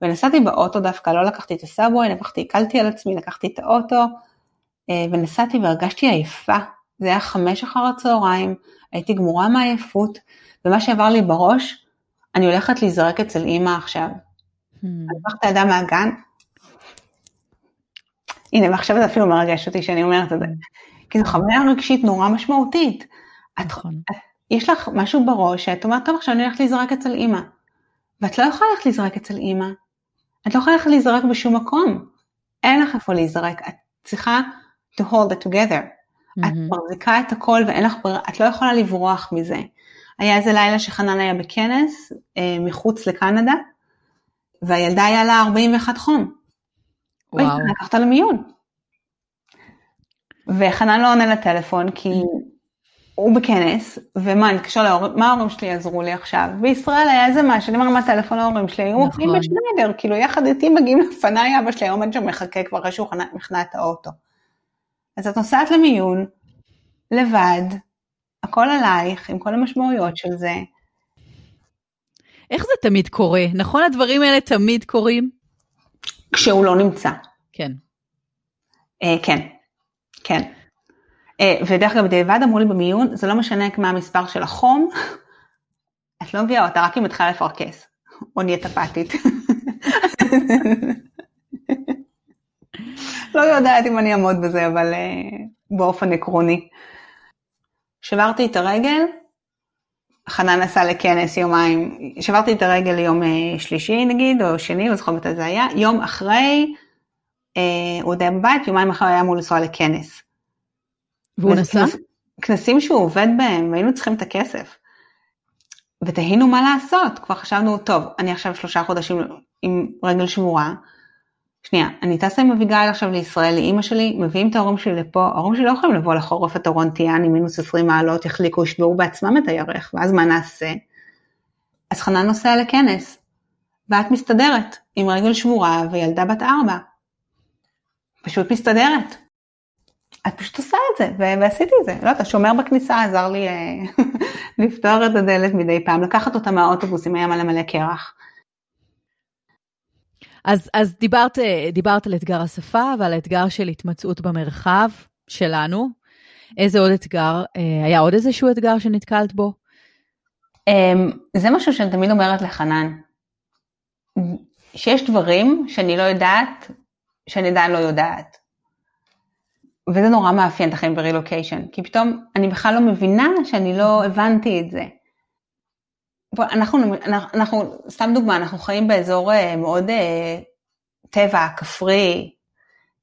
ונסעתי באוטו דווקא, לא לקחתי את הסאבווי, לקחתי, הקלתי על עצמי, לקחתי את האוטו, ונסעתי והרגשתי עייפה. זה היה חמש אחר הצהריים, הייתי גמורה מעייפות, ומה שעבר לי בראש, אני הולכת להיזרק אצל אימא עכשיו. Hmm. אני אקח את האדם מהגן. הנה, ועכשיו זה אפילו מרגש אותי שאני אומרת את זה. כי זו חוויה רגשית נורא משמעותית. נכון. את, יש לך משהו בראש שאת אומרת, טוב, עכשיו אני הולכת להיזרק אצל אימא. ואת לא יכולה ללכת להיזרק אצל אימא. את לא יכולה ללכת להיזרק בשום מקום. אין לך איפה להיזרק. את צריכה to hold it together. Mm-hmm. את מחזיקה את הכל ואין לך ברירה, את לא יכולה לברוח מזה. היה איזה לילה שחנן היה בכנס אה, מחוץ לקנדה, והילדה היה לה 41 חום. וואו. לקחת למיון. וחנן לא עונה לטלפון כי הוא בכנס, ומה, אני אתקשר להורים, מה ההורים שלי יעזרו לי עכשיו? בישראל היה איזה משהו, אני מרימה טלפון להורים שלי, היו מופיעים נכון. בשניידר, כאילו יחד איתי מגיעים לפניי, אבא שלי עומד שם מחכה כבר אחרי שהוא מכנה את האוטו. אז את נוסעת למיון, לבד, הכל עלייך, עם כל המשמעויות של זה. איך זה תמיד קורה? נכון הדברים האלה תמיד קורים? כשהוא לא נמצא. כן. אה, כן, כן. אה, ודרך אגב, בדיעבד אמרו לי במיון, זה לא משנה מה המספר של החום, *laughs* את לא מביאה אותה רק אם מתחילה לפרכס, או נהיית אפתית. *laughs* לא יודעת אם אני אעמוד בזה, אבל uh, באופן עקרוני. שברתי את הרגל, חנן נסע לכנס יומיים, שברתי את הרגל יום uh, שלישי נגיד, או שני, לא זוכר מתי זה היה, יום אחרי, uh, הוא עוד היה בבית, יומיים אחרי היה אמור לנסוע לכנס. והוא נסע? כנסים שהוא עובד בהם, והיינו צריכים את הכסף. ותהינו מה לעשות, כבר חשבנו, טוב, אני עכשיו שלושה חודשים עם רגל שבורה, שנייה, אני טסה עם אביגיל עכשיו לישראל, לאימא שלי, מביאים את ההורים שלי לפה, ההורים שלי לא יכולים לבוא לחורף הטורונטיאני מינוס 20 מעלות, יחליקו, ישברו בעצמם את הירך, ואז מה נעשה? אז חנן נוסע לכנס, ואת מסתדרת, עם רגל שבורה וילדה בת ארבע. פשוט מסתדרת. את פשוט עושה את זה, ועשיתי את זה. לא יודעת, השומר בכניסה עזר לי אה, *laughs* לפתוח את הדלת מדי פעם, לקחת אותה מהאוטובוס אם היה מלא מלא קרח. אז, אז דיברת, דיברת על אתגר השפה ועל האתגר של התמצאות במרחב שלנו. איזה עוד אתגר? אה, היה עוד איזשהו אתגר שנתקלת בו? אמ, זה משהו שאני תמיד אומרת לחנן, שיש דברים שאני לא יודעת, שאני עדיין לא יודעת. וזה נורא מאפיין את החיים ברילוקיישן, כי פתאום אני בכלל לא מבינה שאני לא הבנתי את זה. בוא, אנחנו, אנחנו, סתם דוגמה, אנחנו חיים באזור אה, מאוד אה, טבע, כפרי.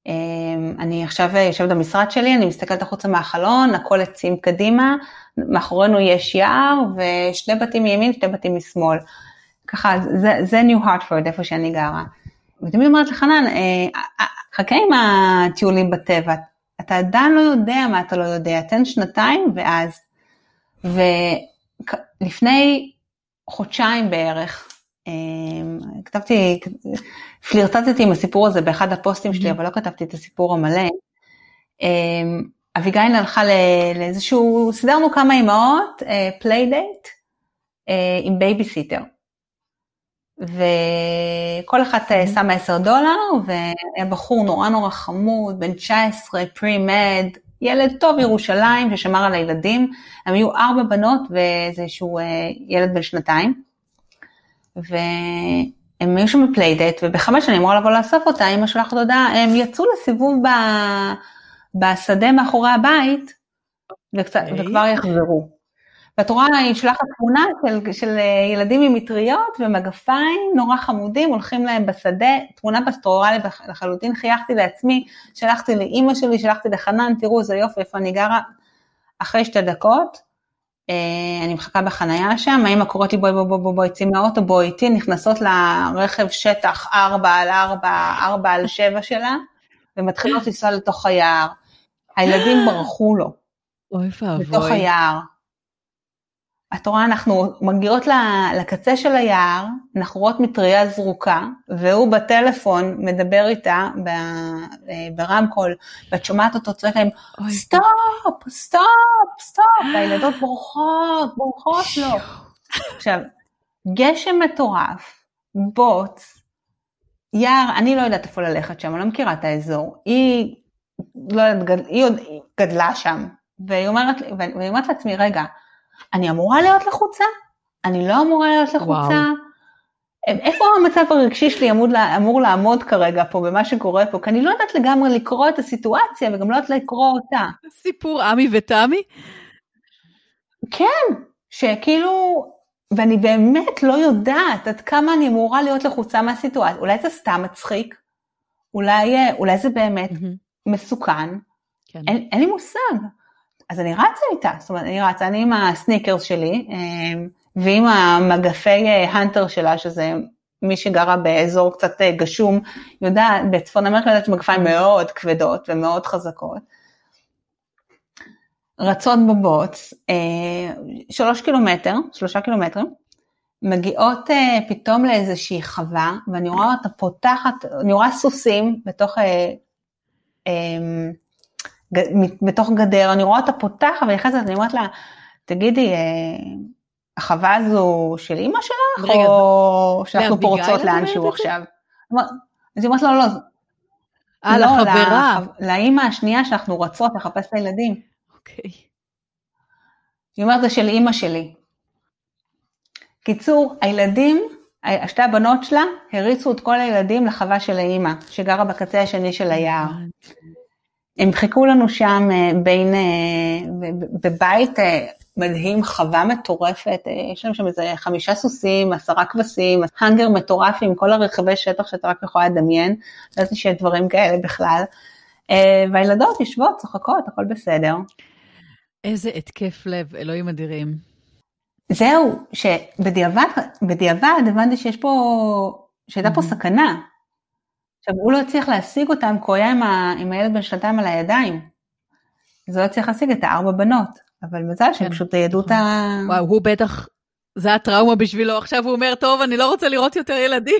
אמ, אני עכשיו יושבת במשרד שלי, אני מסתכלת החוצה מהחלון, הכל עצים קדימה, מאחורינו יש יער ושני בתים מימין, שני בתים משמאל. ככה, זה, זה New Hartford, איפה שאני גרה. ותמיד אומרת לחנן, אה, חכה עם הטיולים בטבע, אתה עדיין לא יודע מה אתה לא יודע, תן שנתיים ואז. ולפני חודשיים בערך, אמ, כתבתי, פלירטטתי עם הסיפור הזה באחד הפוסטים שלי, אבל לא כתבתי את הסיפור המלא. אמ, אביגיל הלכה לאיזשהו, סידרנו כמה אימהות, playdate, אה, אה, עם בייביסיטר. וכל אחת אה, שמה 10 דולר, והיה בחור נורא נורא חמוד, בן 19, pre-med, ילד טוב ירושלים ששמר על הילדים, הם היו ארבע בנות ואיזשהו ילד בן שנתיים. והם היו שם בפליידט, ובחמש אני אמורה לבוא לאסוף אותה, אמא שולחת הודעה, הם יצאו לסיבוב ב... בשדה מאחורי הבית, וקצת. וכבר יחזרו. ואת רואה, היא שולחת תמונה של, של ילדים עם מטריות ומגפיים נורא חמודים, הולכים להם בשדה, תמונה פסטורלית לחלוטין, חייכתי לעצמי, שלחתי לאימא שלי, שלחתי לחנן, תראו איזה יופי, איפה אני גרה. אחרי שתי דקות, אה, אני מחכה בחנייה שם, האמא קוראת לי בואי בואי בואי בואי, צאי מהאוטו, בואי איתי, נכנסות לרכב שטח 4 על 4, 4 על 7 שלה, ומתחילות לנסוע לתוך היער. הילדים ברחו לו. אוי ואבוי. לתוך היער. את רואה, אנחנו מגיעות לקצה של היער, אנחנו רואות מטריה זרוקה, והוא בטלפון מדבר איתה אה, ברמקול, ואת שומעת אותו צועק להם, stop, stop, stop, והילדות בורחות, בורחות לו. עכשיו, גשם מטורף, בוץ, יער, אני לא יודעת איפה ללכת שם, אני לא מכירה את האזור, היא, לא יודעת, היא עוד גדלה שם, והיא אומרת, ואני אומרת לעצמי, רגע, אני אמורה להיות לחוצה? אני לא אמורה להיות לחוצה? וואו. איפה המצב הרגשי שלי אמור, אמור לעמוד כרגע פה במה שקורה פה? כי אני לא יודעת לגמרי לקרוא את הסיטואציה וגם לא יודעת לקרוא אותה. סיפור עמי ותמי? כן, שכאילו, ואני באמת לא יודעת עד כמה אני אמורה להיות לחוצה מהסיטואציה. אולי זה סתם מצחיק, אולי, אולי זה באמת mm-hmm. מסוכן, כן. אין, אין לי מושג. אז אני רצה איתה, זאת אומרת, אני רצה, אני עם הסניקרס שלי, אמ, ועם המגפי הנטר אה, שלה, שזה מי שגרה באזור קצת אה, גשום, יודעת, בצפון אמריקה יודעת שמגפיים מאוד כבדות ומאוד חזקות. רצות בבוץ, אה, שלוש קילומטר, שלושה קילומטרים, מגיעות פתאום לאיזושהי חווה, ואני רואה אותה פותחת, אני רואה סוסים בתוך אמ, בתוך גדר, אני רואה אותה פותחת ונכנסת, אני אומרת לה, תגידי, אה, החווה הזו של אימא שלך, רגע, או שאנחנו פורצות לאנשהו עכשיו? אז היא אומרת לו, לא, לא. אה, לא, לחברה. לאימא השנייה שאנחנו רצות לחפש את הילדים. אוקיי. היא אומרת, זה של אימא שלי. קיצור, הילדים, שתי הבנות שלה, הריצו את כל הילדים לחווה של האימא, שגרה בקצה השני של היער. הם חיכו לנו שם אה, בין, אה, בבית אה, מדהים, חווה מטורפת, יש להם שם איזה חמישה סוסים, עשרה כבשים, האנגר מטורף עם כל הרכבי שטח שאתה רק יכולה לדמיין, לא יודעת שיש דברים כאלה בכלל. והילדות יושבות, צוחקות, הכל בסדר. איזה התקף לב, אלוהים אדירים. זהו, שבדיעבד הבנתי שיש פה, שהייתה פה סכנה, עכשיו, הוא לא הצליח להשיג אותם, כי הוא היה עם, ה, עם הילד בן שנתיים על הידיים. אז הוא לא הצליח להשיג את הארבע בנות, אבל מזל שהם כן. פשוט ידעו את ה... וואו, הוא בטח, זה הטראומה בשבילו, עכשיו הוא אומר, טוב, אני לא רוצה לראות יותר ילדים.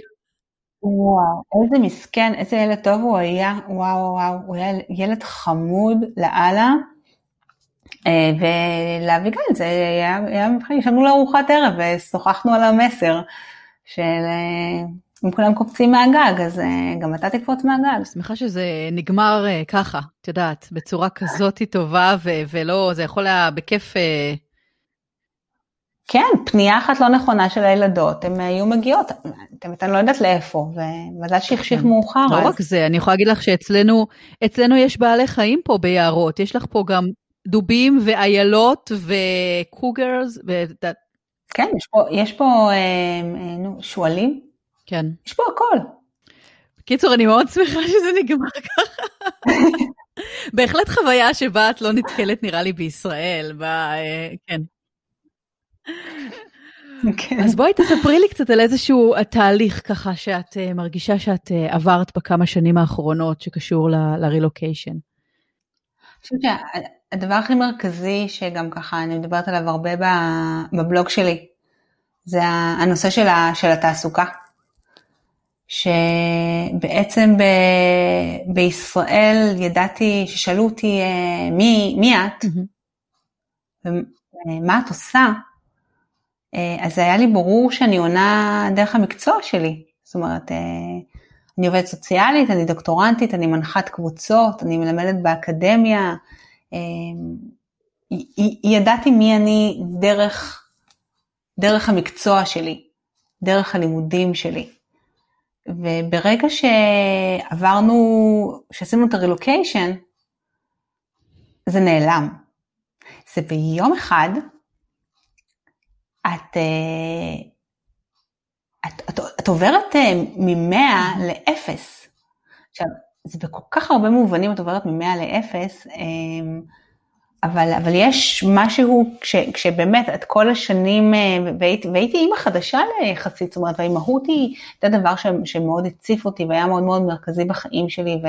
וואו, איזה מסכן, איזה ילד טוב הוא היה, וואו וואו, הוא היה ילד חמוד לאללה. אה, ולאביגיל זה היה, היה מבחינתי, ישבנו לארוחת ערב ושוחחנו על המסר של אה, אם כולם קופצים מהגג, אז אה, גם אתה תקפוץ מהגג. אני שמחה שזה נגמר ככה, את יודעת, בצורה כזאת טובה, ו- ולא, זה יכול היה בכיף... כן, פנייה אחת לא נכונה של הילדות, הן היו מגיעות, אני לא יודעת לאיפה, ומזל שהחשיך כן. מאוחר. לא רק זה, אני יכולה להגיד לך שאצלנו, אצלנו יש בעלי חיים פה ביערות, יש לך פה גם דובים ואיילות וקוגרס. ו... כן, יש פה, יש פה אה, אה, נו, שועלים. כן. יש פה הכל. בקיצור, אני מאוד שמחה שזה נגמר ככה. בהחלט חוויה שבה את לא נתקלת נראה לי בישראל, ב... אה, כן. כן. אז בואי תספרי לי קצת על איזשהו תהליך ככה שאת uh, מרגישה שאת uh, עברת בכמה שנים האחרונות שקשור לרילוקיישן. אני חושבת הדבר הכי מרכזי, שגם ככה אני מדברת עליו הרבה בבלוג שלי, זה הנושא של, ה, של התעסוקה. שבעצם ב, בישראל ידעתי, ששאלו אותי אה, מי, מי את, mm-hmm. ומה את עושה, אה, אז היה לי ברור שאני עונה דרך המקצוע שלי. זאת אומרת, אה, אני עובדת סוציאלית, אני דוקטורנטית, אני מנחת קבוצות, אני מלמדת באקדמיה, ידעתי מי אני דרך, דרך המקצוע שלי, דרך הלימודים שלי. וברגע שעברנו, שעשינו את הרילוקיישן, זה נעלם. זה ביום אחד, את, אה, את, את, את עוברת אה, ממאה לאפס. עכשיו, זה בכל כך הרבה מובנים את עוברת ממאה לאפס, אמ, אבל, אבל יש משהו, כש, כשבאמת את כל השנים, אה, והייתי, והייתי אימא חדשה ליחסית, זאת אומרת, והאימהות היא, זה דבר ש, שמאוד הציף אותי והיה מאוד מאוד מרכזי בחיים שלי, ו,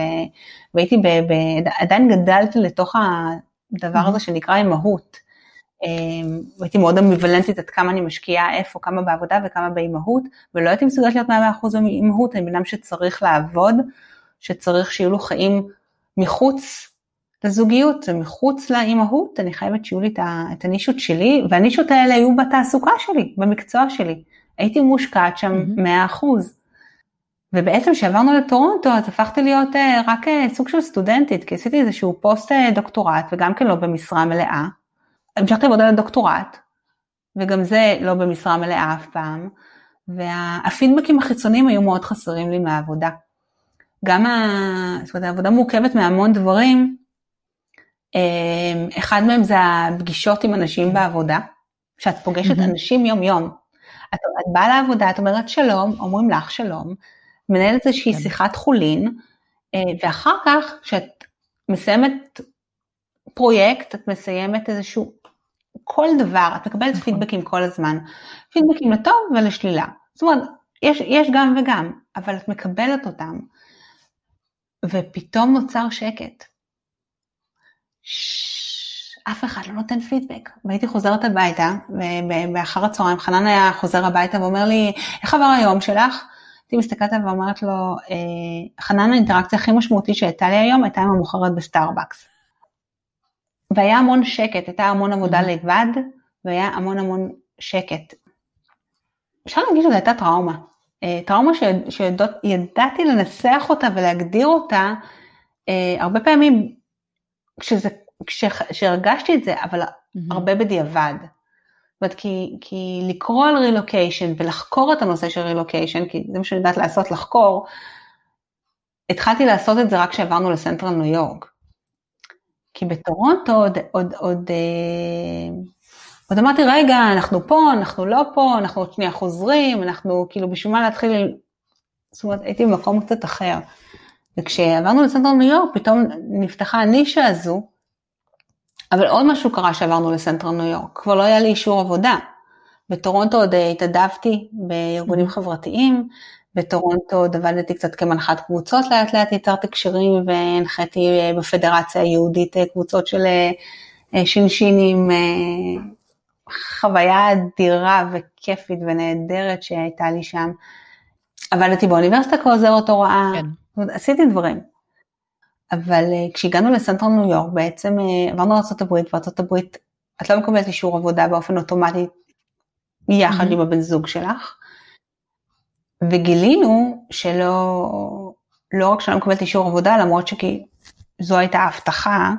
והייתי, ב, ב, עדיין גדלתי לתוך הדבר הזה שנקרא אימהות. אמ, והייתי מאוד אמביוולנטית עד כמה אני משקיעה איפה, כמה בעבודה וכמה באימהות, ולא הייתי מסוגלת להיות 100% באימהות, אני בן אדם שצריך לעבוד. שצריך שיהיו לו חיים מחוץ לזוגיות ומחוץ לאימהות, אני חייבת שיהיו לי את הנישות שלי, והנישות האלה היו בתעסוקה שלי, במקצוע שלי. הייתי מושקעת שם mm-hmm. 100%. ובעצם כשעברנו לטורונטו אז הפכתי להיות uh, רק uh, סוג של סטודנטית, כי עשיתי איזשהו פוסט uh, דוקטורט וגם כן לא במשרה מלאה. המשכתי לעבוד על הדוקטורט, וגם זה לא במשרה מלאה אף פעם, והפידבקים החיצוניים היו מאוד חסרים לי מהעבודה. גם ה... זאת אומרת, העבודה מורכבת מהמון דברים. אמ, אחד מהם זה הפגישות עם אנשים בעבודה, שאת פוגשת אנשים יום יום. את, את באה לעבודה, את אומרת שלום, אומרים לך שלום, מנהלת איזושהי כן. שיחת חולין, אה, ואחר כך, כשאת מסיימת פרויקט, את מסיימת איזשהו, כל דבר, את מקבלת נכון. פידבקים כל הזמן, פידבקים לטוב ולשלילה. זאת אומרת, יש, יש גם וגם, אבל את מקבלת אותם. ופתאום נוצר שקט. אף אחד לא נותן פידבק. והייתי חוזרת הביתה, ובאחר הצהריים חנן היה חוזר הביתה ואומר לי, איך עבר היום שלך? הייתי מסתכלת עליו ואומרת לו, אה, חנן האינטראקציה הכי משמעותית שהייתה לי היום הייתה עם המוכרת בסטארבקס. והיה המון שקט, הייתה המון עבודה mm-hmm. לבד, והיה המון המון שקט. אפשר להגיד שזו הייתה טראומה. אה, טראומה שידעתי לנסח אותה ולהגדיר אותה אה, הרבה פעמים כשזה, כשהרגשתי את זה, אבל mm-hmm. הרבה בדיעבד. זאת אומרת, כי, כי לקרוא על רילוקיישן ולחקור את הנושא של רילוקיישן, כי זה מה שאני יודעת לעשות, לחקור, התחלתי לעשות את זה רק כשעברנו לסנטרל ניו יורק. כי בטורונטו עוד, עוד, עוד אה, אז אמרתי, רגע, אנחנו פה, אנחנו לא פה, אנחנו עוד שנייה חוזרים, אנחנו כאילו בשביל מה להתחיל, זאת אומרת, הייתי במקום קצת אחר. וכשעברנו לסנטר ניו יורק, פתאום נפתחה הנישה הזו, אבל עוד משהו קרה שעברנו לסנטר ניו יורק, כבר לא היה לי אישור עבודה. בטורונטו עוד התאדבתי בארגונים חברתיים, בטורונטו עוד עבדתי קצת כמנחת קבוצות, לאט לאט יצרתי קשרים והנחיתי בפדרציה היהודית קבוצות של אה, שינשינים אה, חוויה אדירה וכיפית ונהדרת שהייתה לי שם. עבדתי באוניברסיטה כעוזרת הוראה, כן. זאת אומרת, עשיתי דברים. אבל uh, כשהגענו לסנטרל ניו יורק בעצם uh, עברנו לארה"ב וארה"ב את לא מקבלת אישור עבודה באופן אוטומטי יחד Mhm. עם הבן זוג שלך. וגילינו שלא לא רק שאני לא מקבלת אישור עבודה למרות שזו הייתה ההבטחה,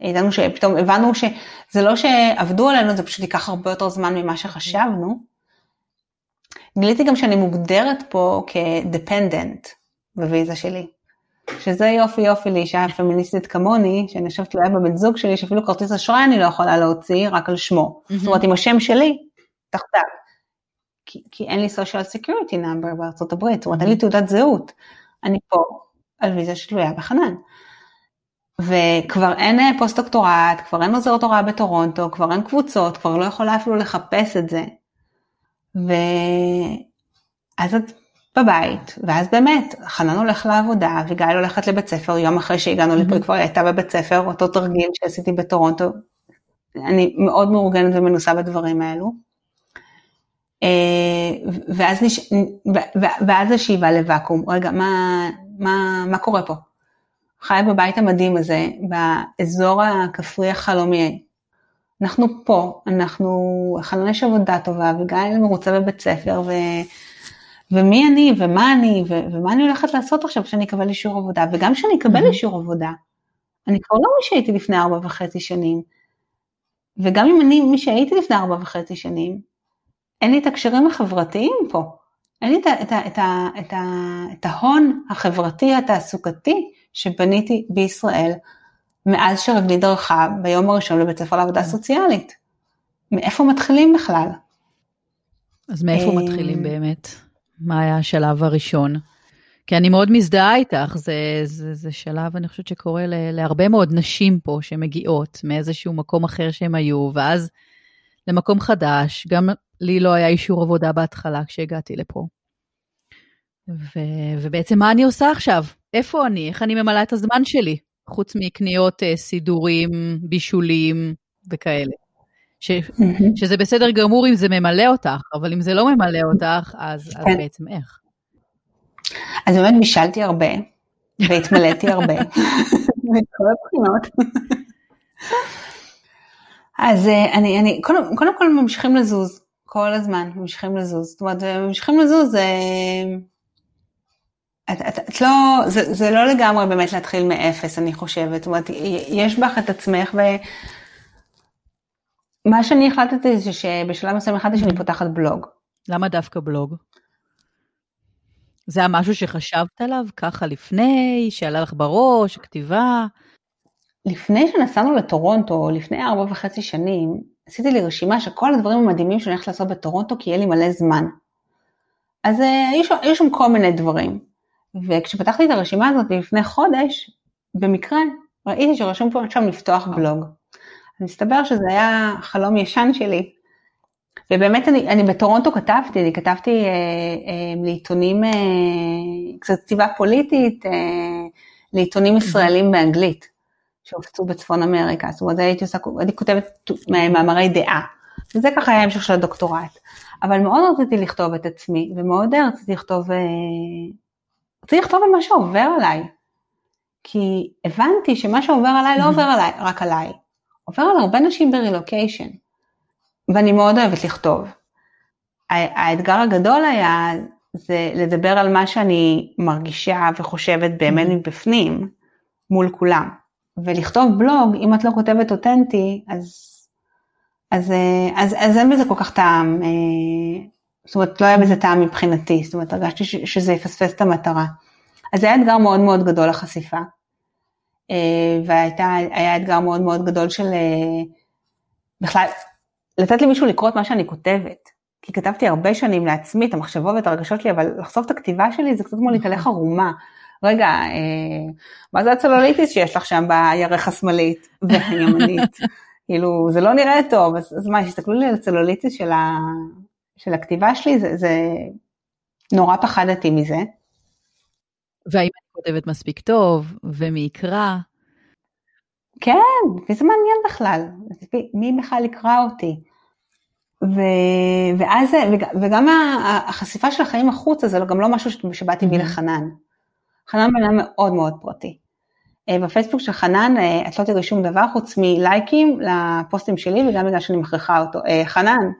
ידענו שפתאום הבנו שזה לא שעבדו עלינו זה פשוט ייקח הרבה יותר זמן ממה שחשבנו. גיליתי גם שאני מוגדרת פה כדפנדנט בוויזה שלי. שזה יופי יופי לאישה פמיניסטית כמוני, שאני יושבת תלויה בבן זוג שלי, שאפילו כרטיס אשראי אני לא יכולה להוציא, רק על שמו. מהמם. זאת אומרת, עם השם שלי, תחתיו. כי, כי אין לי social security number בארצות הברית, זאת אומרת, אין לי תעודת זהות. אני פה על ויזה שתלויה בחנן. וכבר אין אה, פוסט דוקטורט, כבר אין עוזרת הוראה בטורונטו, כבר אין קבוצות, כבר לא יכולה אפילו לחפש את זה. ואז את בבית, ואז באמת, חנן הולך לעבודה, וגיא הולכת לבית ספר, יום אחרי שהגענו לפה, היא כבר הייתה בבית ספר, אותו תרגיל שעשיתי בטורונטו. אני מאוד מאורגנת ומנוסה בדברים האלו. אה, ואז, נש... ואז השאיבה לוואקום, רגע, מה, מה, מה קורה פה? חיה בבית המדהים הזה, באזור הכפרי החלומי. אנחנו פה, אנחנו, חנן יש עבודה טובה, וגיא מרוצה בבית ספר, ו... ומי אני, ומה אני, ו... ומה אני הולכת לעשות עכשיו כשאני אקבל אישור עבודה, וגם כשאני אקבל Mhm. אישור עבודה, אני כבר לא מי שהייתי לפני ארבע וחצי שנים. וגם אם אני מי שהייתי לפני ארבע וחצי שנים, אין לי את הקשרים החברתיים פה. אין לי את, ה- את, ה- את, ה- את, ה- את ההון החברתי התעסוקתי שבניתי בישראל מאז שרגלי דרכה ביום הראשון לבית ספר לעבודה כן. סוציאלית. מאיפה מתחילים בכלל? אז מאיפה אה, מתחילים באמת? מה היה השלב הראשון? כי אני מאוד מזדהה איתך, זה, זה, זה שלב, אני חושבת שקורה ל, להרבה מאוד נשים פה שמגיעות מאיזשהו מקום אחר שהם היו, ואז למקום חדש, גם לי לא היה אישור עבודה בהתחלה כשהגעתי לפה. ו, ובעצם מה אני עושה עכשיו? איפה אני? איך אני ממלאה את הזמן שלי? חוץ מקניות אה, סידורים, בישולים וכאלה. ש, שזה בסדר גמור אם זה ממלא אותך, אבל אם זה לא ממלא אותך, אז, אז כן. בעצם איך? אז באמת בישלתי הרבה, והתמלאתי הרבה, מכל הבחינות. אז אה, אני, אני, קודם, קודם כל ממשיכים לזוז, כל הזמן ממשיכים לזוז. זאת אומרת, ממשיכים לזוז, זה... את, את, את לא, זה, זה לא לגמרי באמת להתחיל מאפס, אני חושבת. זאת אומרת, יש בך את עצמך, ומה שאני החלטתי זה שבשלב מסוים החלטתי שאני פותחת בלוג. למה דווקא בלוג? זה היה משהו שחשבת עליו ככה לפני, שעלה לך בראש, כתיבה? לפני שנסענו לטורונטו, לפני ארבע וחצי שנים, עשיתי לי רשימה של כל הדברים המדהימים שאני הולכת לעשות בטורונטו, כי יהיה לי מלא זמן. אז uh, היו, שם, היו שם כל מיני דברים. וכשפתחתי את הרשימה הזאת לפני חודש, במקרה ראיתי שרשום פה שם לפתוח בלוג. מסתבר שזה היה חלום ישן שלי. ובאמת אני, אני בטורונטו כתבתי, אני כתבתי אה, אה, לעיתונים, אה, קצת כתיבה פוליטית, אה, לעיתונים ישראלים באנגלית, שהופצו בצפון אמריקה, זאת אומרת הייתי עושה, הייתי כותבת מאמרי דעה, וזה ככה היה המשך של הדוקטורט. אבל מאוד רציתי לכתוב את עצמי, ומאוד רציתי לכתוב, אה, רציתי לכתוב על מה שעובר עליי. כי הבנתי שמה שעובר עליי לא עובר עליי, רק עליי, עובר על הרבה נשים ברילוקיישן. ואני מאוד אוהבת לכתוב. האתגר הגדול היה זה לדבר על מה שאני מרגישה וחושבת באמת מבפנים מול כולם. ולכתוב בלוג, אם את לא כותבת אותנטי, אז, אז, אז, אז אין בזה כל כך טעם, זאת אומרת לא היה בזה טעם מבחינתי, זאת אומרת הרגשתי שזה יפספס את המטרה. אז זה היה אתגר מאוד מאוד גדול לחשיפה. והיה אתגר מאוד מאוד גדול של בכלל לתת למישהו לקרוא את מה שאני כותבת. כי כתבתי הרבה שנים לעצמי את המחשבות ואת הרגשות שלי, אבל לחשוף את הכתיבה שלי זה קצת כמו להתהלך ערומה. רגע, אה, מה זה הצלוליטיס שיש לך שם בירך השמאלית *laughs* והימנית? כאילו, זה לא נראה טוב, אז, אז מה, הסתכלו לי על הצלוליטיס של, ה, של הכתיבה שלי, זה, זה נורא פחדתי מזה. והאם כותבת מספיק טוב, ומי יקרא? כן, וזה מעניין בכלל, מי בכלל יקרא אותי. ו, ואז, וגם החשיפה של החיים החוצה זה גם לא משהו שבאתי בי לחנן. חנן בן אדם מאוד מאוד פרטי. אה, בפייסבוק של חנן אה, את לא תראי שום דבר חוץ מלייקים לפוסטים שלי וגם בגלל שאני מכריחה אותו. אה, חנן,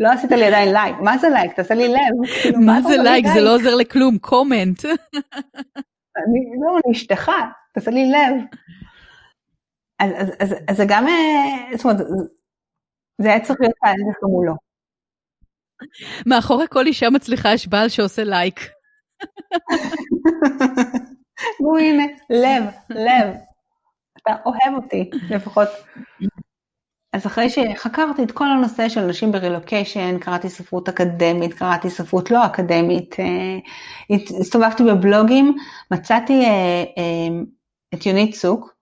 לא עשית לי עדיין לייק, מה זה לייק? תעשה לי לב. כאילו, מה זה לייק? זה לא עוזר לכלום, comment. *laughs* אני לא, אני אשתך, תעשה לי לב. אז זה גם, זאת אומרת, זה היה צריך להיות ההפך מולו. מאחורי כל אישה מצליחה יש בעל שעושה לייק. נו הנה, לב, לב. אתה אוהב אותי, לפחות. אז אחרי שחקרתי את כל הנושא של נשים ברילוקיישן, קראתי ספרות אקדמית, קראתי ספרות לא אקדמית, אה, הסתובבתי בבלוגים, מצאתי אה, אה, את יונית צוק,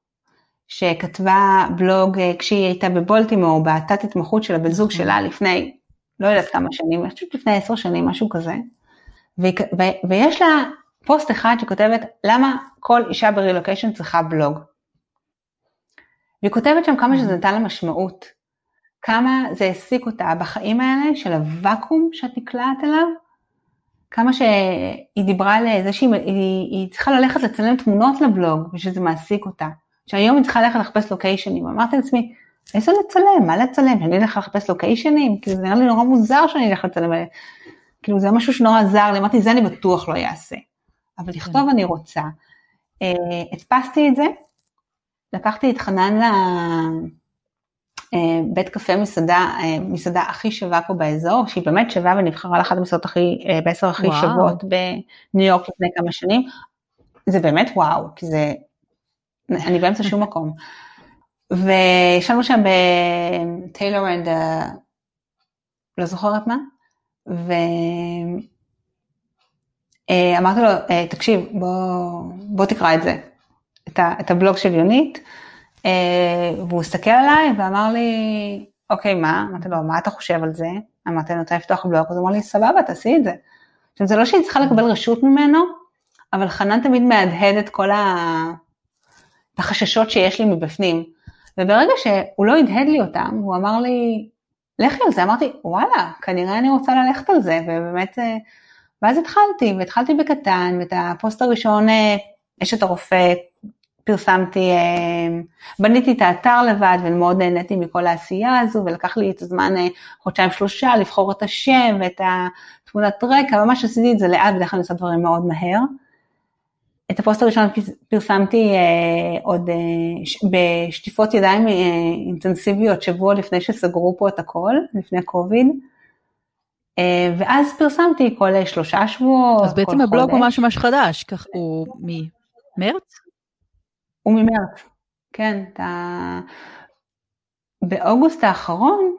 שכתבה בלוג כשהיא הייתה בבולטימור, בתת התמחות של הבן זוג נכון. שלה לפני, לא יודעת כמה שנים, אני חושבת לפני עשר שנים, משהו כזה, ויש לה פוסט אחד שכותבת למה כל אישה ברילוקיישן צריכה בלוג. והיא כותבת שם כמה שזה נתן לה משמעות, כמה זה העסיק אותה בחיים האלה של הוואקום שאת נקלעת אליו, כמה שהיא דיברה על זה שהיא היא, היא צריכה ללכת לצלם תמונות לבלוג ושזה מעסיק אותה. שהיום היא צריכה ללכת לחפש לוקיישנים, אמרתי לעצמי, איזה לצלם, מה לצלם, שאני אלך לחפש לוקיישנים, כאילו זה נראה לי נורא מוזר שאני אלך לצלם, כאילו זה משהו שנורא עזר לי, אמרתי זה אני בטוח לא אעשה. אבל לכתוב אני רוצה. אה, הדפסתי את זה, לקחתי את חנן לבית אה, קפה מסעדה, אה, מסעדה הכי שווה פה באזור, שהיא באמת שווה ונבחרה לאחת המסעדות הכי, בעשר הכי וואו. שוות בניו יורק לפני כמה שנים. זה באמת וואו, כי זה, אני באמצע שום *laughs* מקום. וישבנו שם בטיילור אנד, לא זוכרת מה, ו... אה, אמרתי לו, אה, תקשיב, בוא, בוא תקרא את זה, את, ה, את הבלוג של יונית, אה, והוא הסתכל עליי ואמר לי, אוקיי, מה? אמרתי לו, מה אתה חושב על זה? אמרתי אני רוצה לפתוח בלוג, אז הוא אמר לי, סבבה, תעשי את זה. עכשיו, זה לא שהיא צריכה לקבל רשות ממנו, אבל חנן תמיד מהדהד את כל ה... החששות שיש לי מבפנים. וברגע שהוא לא הדהד לי אותם, הוא אמר לי, לכי על זה, אמרתי, וואלה, כנראה אני רוצה ללכת על זה, ובאמת ואז התחלתי, והתחלתי בקטן, ואת הפוסט הראשון, אה, אשת הרופא, פרסמתי, אה, בניתי את האתר לבד ומאוד נהניתי מכל העשייה הזו ולקח לי את הזמן אה, חודשיים שלושה לבחור את השם ואת התמונת רקע, ממש עשיתי את זה לאט, בדרך כלל אני עושה דברים מאוד מהר. את הפוסט הראשון פרסמתי עוד בשטיפות ידיים אינטנסיביות שבוע לפני שסגרו פה את הכל, לפני קוביד. אה, ואז פרסמתי כל שלושה שבועות, אז בעצם הבלוג הוא משהו ממש חדש, כך הוא ממרץ? הוא ממרץ, כן. אתה... באוגוסט האחרון,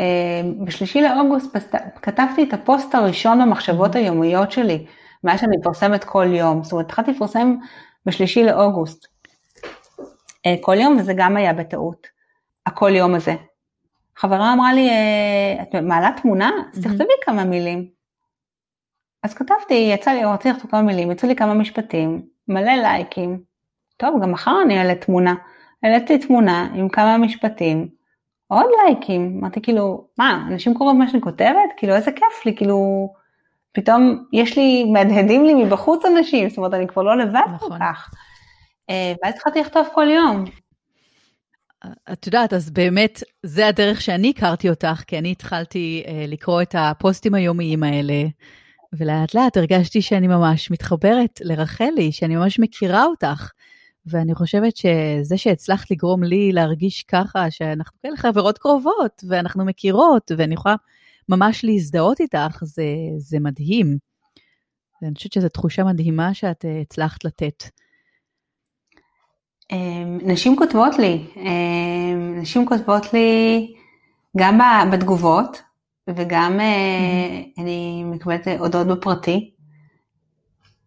אה, בשלישי לאוגוסט כתבתי את הפוסט הראשון במחשבות. היומיות שלי, מאז שאני מפרסמת כל יום. זאת אומרת, התחלתי לפרסם בשלישי לאוגוסט אה, כל יום, וזה גם היה בטעות, הכל יום הזה. חברה אמרה לי, אה, את מעלה תמונה? אז תכתבי כמה מילים. אז כתבתי, יצא לי, רציתי לכתוב כמה מילים, יצאו לי כמה משפטים, מלא לייקים. טוב, גם מחר אני אעלה תמונה. העליתי תמונה עם כמה משפטים, עוד לייקים. אמרתי כאילו, מה, אנשים קוראים מה שאני כותבת? כאילו, איזה כיף לי, כאילו, פתאום יש לי, מהדהדים לי מבחוץ אנשים, זאת אומרת, אני כבר לא לבד נכון. כל כך. אה, ואז התחלתי לכתוב כל יום. את יודעת, אז באמת, זה הדרך שאני הכרתי אותך, כי אני התחלתי אה, לקרוא את הפוסטים היומיים האלה, ולאט לאט הרגשתי שאני ממש מתחברת לרחלי, שאני ממש מכירה אותך. ואני חושבת שזה שהצלחת לגרום לי להרגיש ככה, שאנחנו כאלה חברות קרובות, ואנחנו מכירות, ואני יכולה ממש להזדהות איתך, זה, זה מדהים. ואני חושבת שזו תחושה מדהימה שאת אה, הצלחת לתת. אמ, נשים כותבות לי, אמ, נשים כותבות לי גם בתגובות וגם mm-hmm. אני מקבלת הודעות בפרטי,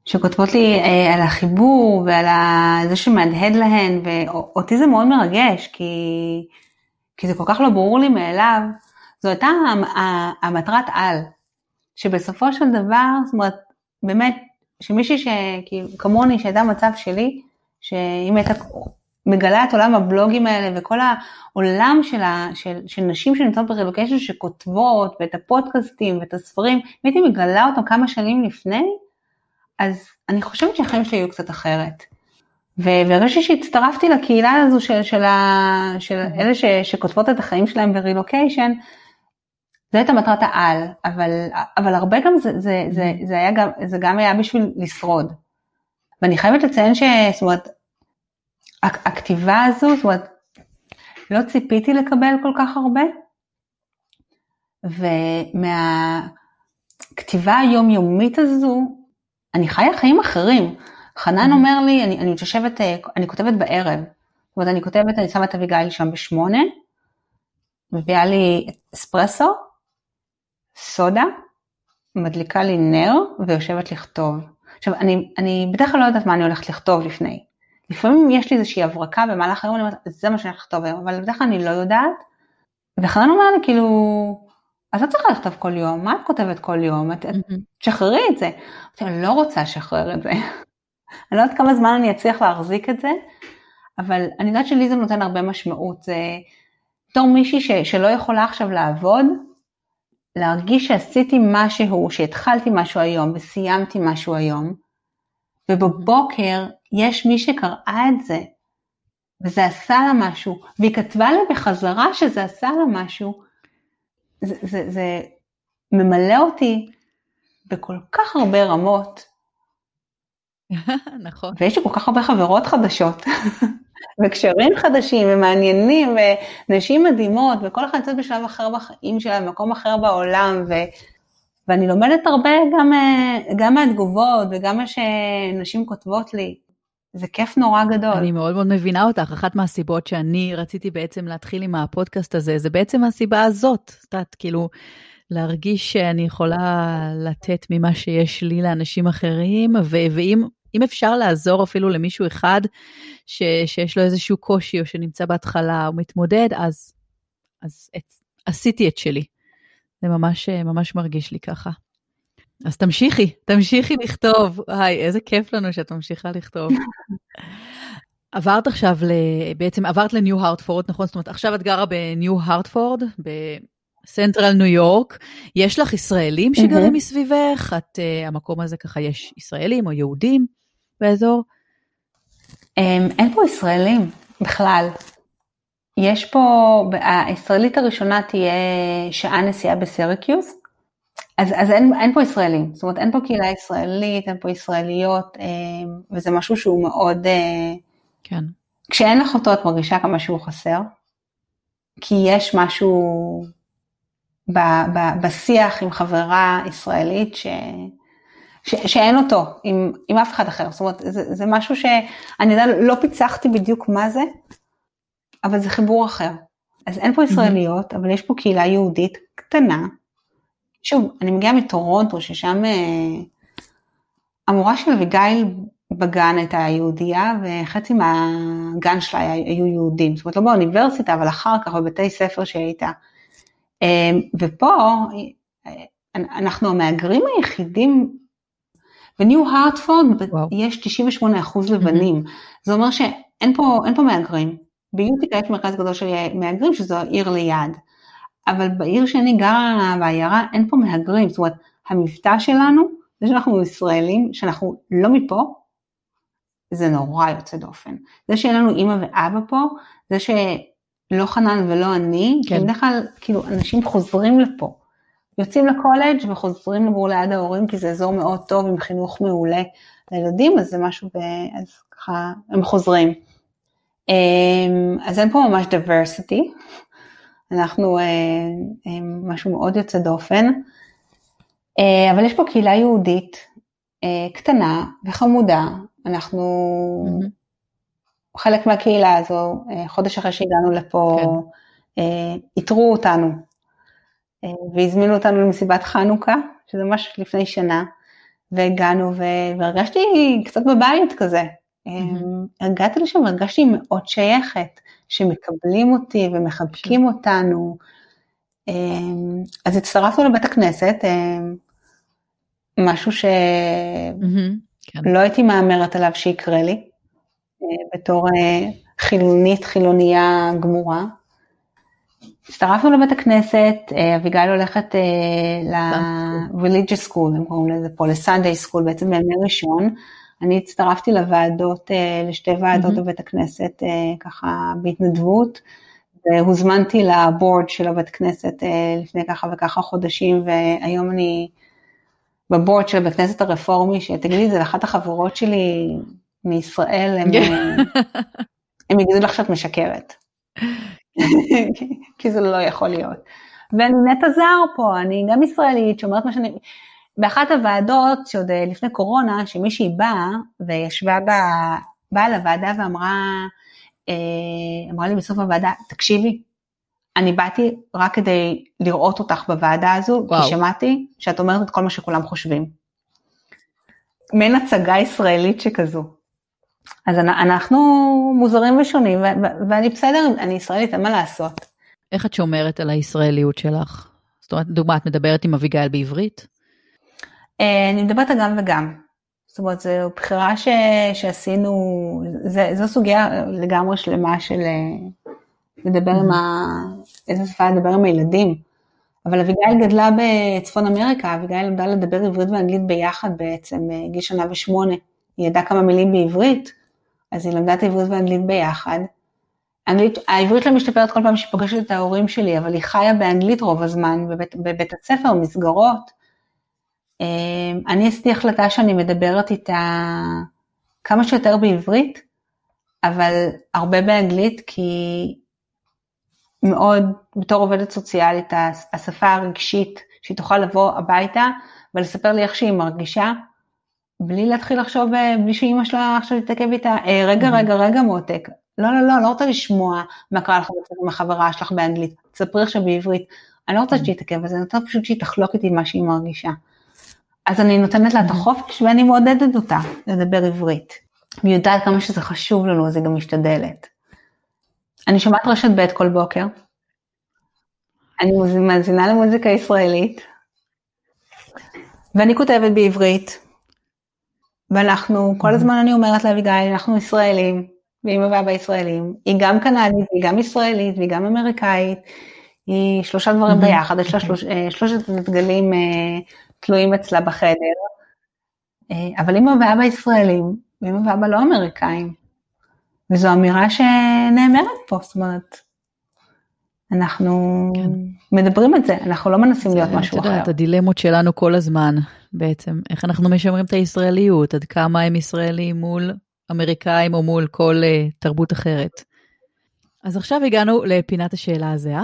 שכותבות לי אה, על החיבור ועל זה שמהדהד להן, ואותי זה מאוד מרגש, כי, כי זה כל כך לא ברור לי מאליו. זו הייתה המטרת על, שבסופו של דבר, זאת אומרת, באמת, שמישהי שכמוני, שהייתה במצב שלי, שאם הייתה מגלה את עולם הבלוגים האלה וכל העולם של, ה, של, של נשים שנמצאות ברילוקיישן שכותבות ואת הפודקאסטים ואת הספרים, אם הייתי מגלה אותם כמה שנים לפני, אז אני חושבת שהחיים שלי היו קצת אחרת. והרגשתי שהצטרפתי לקהילה הזו של, של, ה, של אלה ש, שכותבות את החיים שלהם ברילוקיישן, זו הייתה מטרת העל, אבל, אבל הרבה גם זה, זה, זה, זה, היה גם, זה גם היה בשביל לשרוד. ואני חייבת לציין ש... אומרת, הכתיבה הזו, זאת אומרת, לא ציפיתי לקבל כל כך הרבה, ומהכתיבה היומיומית הזו, אני חיה חיים אחרים. חנן אומר לי, אני, אני מתיישבת, אני כותבת בערב, זאת אומרת, אני כותבת, אני שמה את אביגיל שם בשמונה, מביאה לי אספרסו, סודה, מדליקה לי נר ויושבת לכתוב. עכשיו, אני, אני בדרך כלל לא יודעת מה אני הולכת לכתוב לפני. לפעמים יש לי איזושהי הברקה במהלך היום, אני אומרת, זה מה שאני הולכת לכתוב היום, אבל בדרך כלל אני לא יודעת. וחנן אומר לי, כאילו, את לא צריכה לכתוב כל יום, מה את כותבת כל יום? את, mm-hmm. תשחררי את זה. אני לא רוצה לשחרר את זה. *laughs* אני לא יודעת כמה זמן אני אצליח להחזיק את זה, אבל אני יודעת שלי זה נותן הרבה משמעות. זה בתור מישהי ש, שלא יכולה עכשיו לעבוד, להרגיש שעשיתי משהו, שהתחלתי משהו היום וסיימתי משהו היום, ובבוקר יש מי שקראה את זה, וזה עשה לה משהו, והיא כתבה לי בחזרה שזה עשה לה משהו, זה, זה, זה ממלא אותי בכל כך הרבה רמות. *laughs* נכון. ויש לי כל כך הרבה חברות חדשות. *laughs* וקשרים חדשים ומעניינים ונשים מדהימות וכל אחד נמצאת בשלב אחר בחיים שלה, במקום אחר בעולם ו, ואני לומדת הרבה גם, גם מהתגובות וגם מה שנשים כותבות לי. זה כיף נורא גדול. אני מאוד מאוד מבינה אותך. אחת מהסיבות שאני רציתי בעצם להתחיל עם הפודקאסט הזה, זה בעצם הסיבה הזאת. את יודעת, כאילו, להרגיש שאני יכולה לתת ממה שיש לי לאנשים אחרים, ואם אם אפשר לעזור אפילו למישהו אחד ש, שיש לו איזשהו קושי או שנמצא בהתחלה או מתמודד, אז, אז את, עשיתי את שלי. זה ממש, ממש מרגיש לי ככה. אז תמשיכי, תמשיכי לכתוב. היי, איזה כיף לנו שאת ממשיכה לכתוב. *laughs* עברת עכשיו, ל... בעצם עברת לניו הרטפורד, נכון? זאת אומרת, עכשיו את גרה בניו הרטפורד, בסנטרל ניו יורק. יש לך ישראלים שגרים מסביבך? את, uh, המקום הזה ככה, יש ישראלים או יהודים? באזור? אמ, אין פה ישראלים בכלל. יש פה, הישראלית הראשונה תהיה שעה נסיעה בסרקיוס, אז, אז אין, אין פה ישראלים, זאת אומרת אין פה קהילה ישראלית, אין פה ישראליות, אמ, וזה משהו שהוא מאוד, אה, כן. כשאין לך אותו את מרגישה כמה שהוא חסר, כי יש משהו ב, ב, בשיח עם חברה ישראלית ש, ש, שאין אותו עם, עם אף אחד אחר, זאת אומרת זה, זה משהו שאני יודע, לא פיצחתי בדיוק מה זה, אבל זה חיבור אחר. אז אין פה ישראליות, mm-hmm. אבל יש פה קהילה יהודית קטנה. שוב, אני מגיעה מטורונטו, ששם אה, המורה של אביגיל בגן הייתה יהודייה, וחצי מהגן שלה היו יהודים. זאת אומרת, לא באוניברסיטה, אבל אחר כך בבתי ספר שהייתה. אה, ופה, אה, אנחנו המהגרים היחידים בניו הרטפורד יש 98 אחוז לבנים. זה אומר שאין פה, פה מהגרים. ביוטיקה יש מרכז גדול של מהגרים שזו העיר ליד, אבל בעיר שאני גרה בעיירה אין פה מהגרים, זאת אומרת המבטא שלנו, זה שאנחנו ישראלים, שאנחנו לא מפה, זה נורא יוצא דופן. זה שאין לנו אימא ואבא פה, זה שלא חנן ולא אני, כן. בדרך כלל כאילו אנשים חוזרים לפה. יוצאים לקולג' וחוזרים לגור ליד ההורים כי זה אזור מאוד טוב עם חינוך מעולה לילדים, אז זה משהו, ב... אז ככה הם חוזרים. אמ, אז אין פה ממש diversity, אנחנו אה, משהו מאוד יוצא דופן, אה, אבל יש פה קהילה יהודית אה, קטנה וחמודה, אנחנו mm-hmm. חלק מהקהילה הזו, חודש אחרי שהגענו לפה, כן. איתרו אותנו והזמינו אותנו למסיבת חנוכה, שזה ממש לפני שנה, והגענו והרגשתי קצת בבית כזה. Mm-hmm. הגעתי לשם והרגשתי מאוד שייכת, שמקבלים אותי ומחבקים אותנו. אמ, אז הצטרפנו לבית הכנסת, אמ, משהו שלא mm-hmm, כן. הייתי מהמרת עליו שיקרה לי, אה, בתור אה, חילונית, חילונייה גמורה. הצטרפנו לבית הכנסת, אה, אביגיל הולכת ל-religious school, הם קוראים לזה פה, ל-Sunday school, בעצם בימי ראשון. אני הצטרפתי לוועדות, לשתי ועדות בבית הכנסת, ככה בהתנדבות, והוזמנתי לבורד של הבית כנסת לפני ככה וככה חודשים, והיום אני בבורד של הבית כנסת הרפורמי, שתגידי, זה לאחת החברות שלי מישראל, הם, *laughs* הם יגידו לך שאת משקרת. *laughs* כי זה לא יכול להיות. ואני נטע זר פה, אני גם ישראלית, שאומרת מה שאני... באחת הוועדות, שעוד אה, לפני קורונה, שמישהי באה וישבה בה, באה לוועדה ואמרה, אה, אמרה לי בסוף הוועדה, תקשיבי, אני באתי רק כדי לראות אותך בוועדה הזו, וואו. כי שמעתי שאת אומרת את כל מה שכולם חושבים. מעין הצגה ישראלית שכזו. אז אנחנו מוזרים ושונים, ואני בסדר, אני ישראלית, אין מה לעשות. איך את שומרת על הישראליות שלך? זאת אומרת, דוגמא, את מדברת עם אביגיל בעברית? אה, אני מדברת גם וגם. זאת אומרת, זו בחירה ש, שעשינו, זה, זו סוגיה לגמרי שלמה של אה, לדבר עם ה... איזה שפה לדבר עם הילדים. אבל אביגיל גדלה בצפון אמריקה, אביגיל למדה לדבר עברית ואנגלית ביחד בעצם, אה, גיל שנה ושמונה. היא ידעה כמה מילים בעברית, אז היא למדה את העברית והאנגלית ביחד. אנגלית, העברית לא משתפרת כל פעם שהיא פוגשת את ההורים שלי, אבל היא חיה באנגלית רוב הזמן, בבית, בבית הספר, מסגרות. אה, אני עשיתי החלטה שאני מדברת איתה כמה שיותר בעברית, אבל הרבה באנגלית, כי מאוד, בתור עובדת סוציאלית, השפה הרגשית, שהיא תוכל לבוא הביתה ולספר לי איך שהיא מרגישה, בלי להתחיל לחשוב, אה, בלי שאימא שלה עכשיו תתעכב איתה, אה, רגע, mm-hmm. רגע, רגע מותק, לא, לא, לא, לא רוצה לשמוע מה קרה לך עם החברה שלך באנגלית, תספרי עכשיו בעברית, אני לא רוצה mm-hmm. שהיא תתעכב בזה, אני רוצה פשוט שהיא תחלוק איתי מה שהיא מרגישה. אז אני נותנת לה את mm-hmm. החופש ואני מעודדת אותה לדבר עברית. והיא יודעת כמה שזה חשוב לנו, אז היא גם משתדלת. אני שומעת רשת ב' כל בוקר. אני מאזינה למוזיקה ישראלית. ואני כותבת בעברית. ואנחנו, כל הזמן אני אומרת לאביגיל, אנחנו ישראלים, ואמא ואבא ישראלים. היא גם קנדית, היא גם ישראלית, והיא גם אמריקאית. היא שלושה דברים ביחד, יש לה שלוש, אה, שלושת דגלים אה, תלויים אצלה בחדר. אה, אבל אמא ואבא ישראלים, ואמא ואבא לא אמריקאים. וזו אמירה שנאמרת פה, זאת אומרת, אנחנו כן. מדברים את זה, אנחנו לא מנסים להיות משהו אחר. את יודעת, הדילמות שלנו כל הזמן, בעצם, איך אנחנו משמרים את הישראליות, עד כמה הם ישראלים מול אמריקאים או מול כל uh, תרבות אחרת. אז עכשיו הגענו לפינת השאלה הזהה,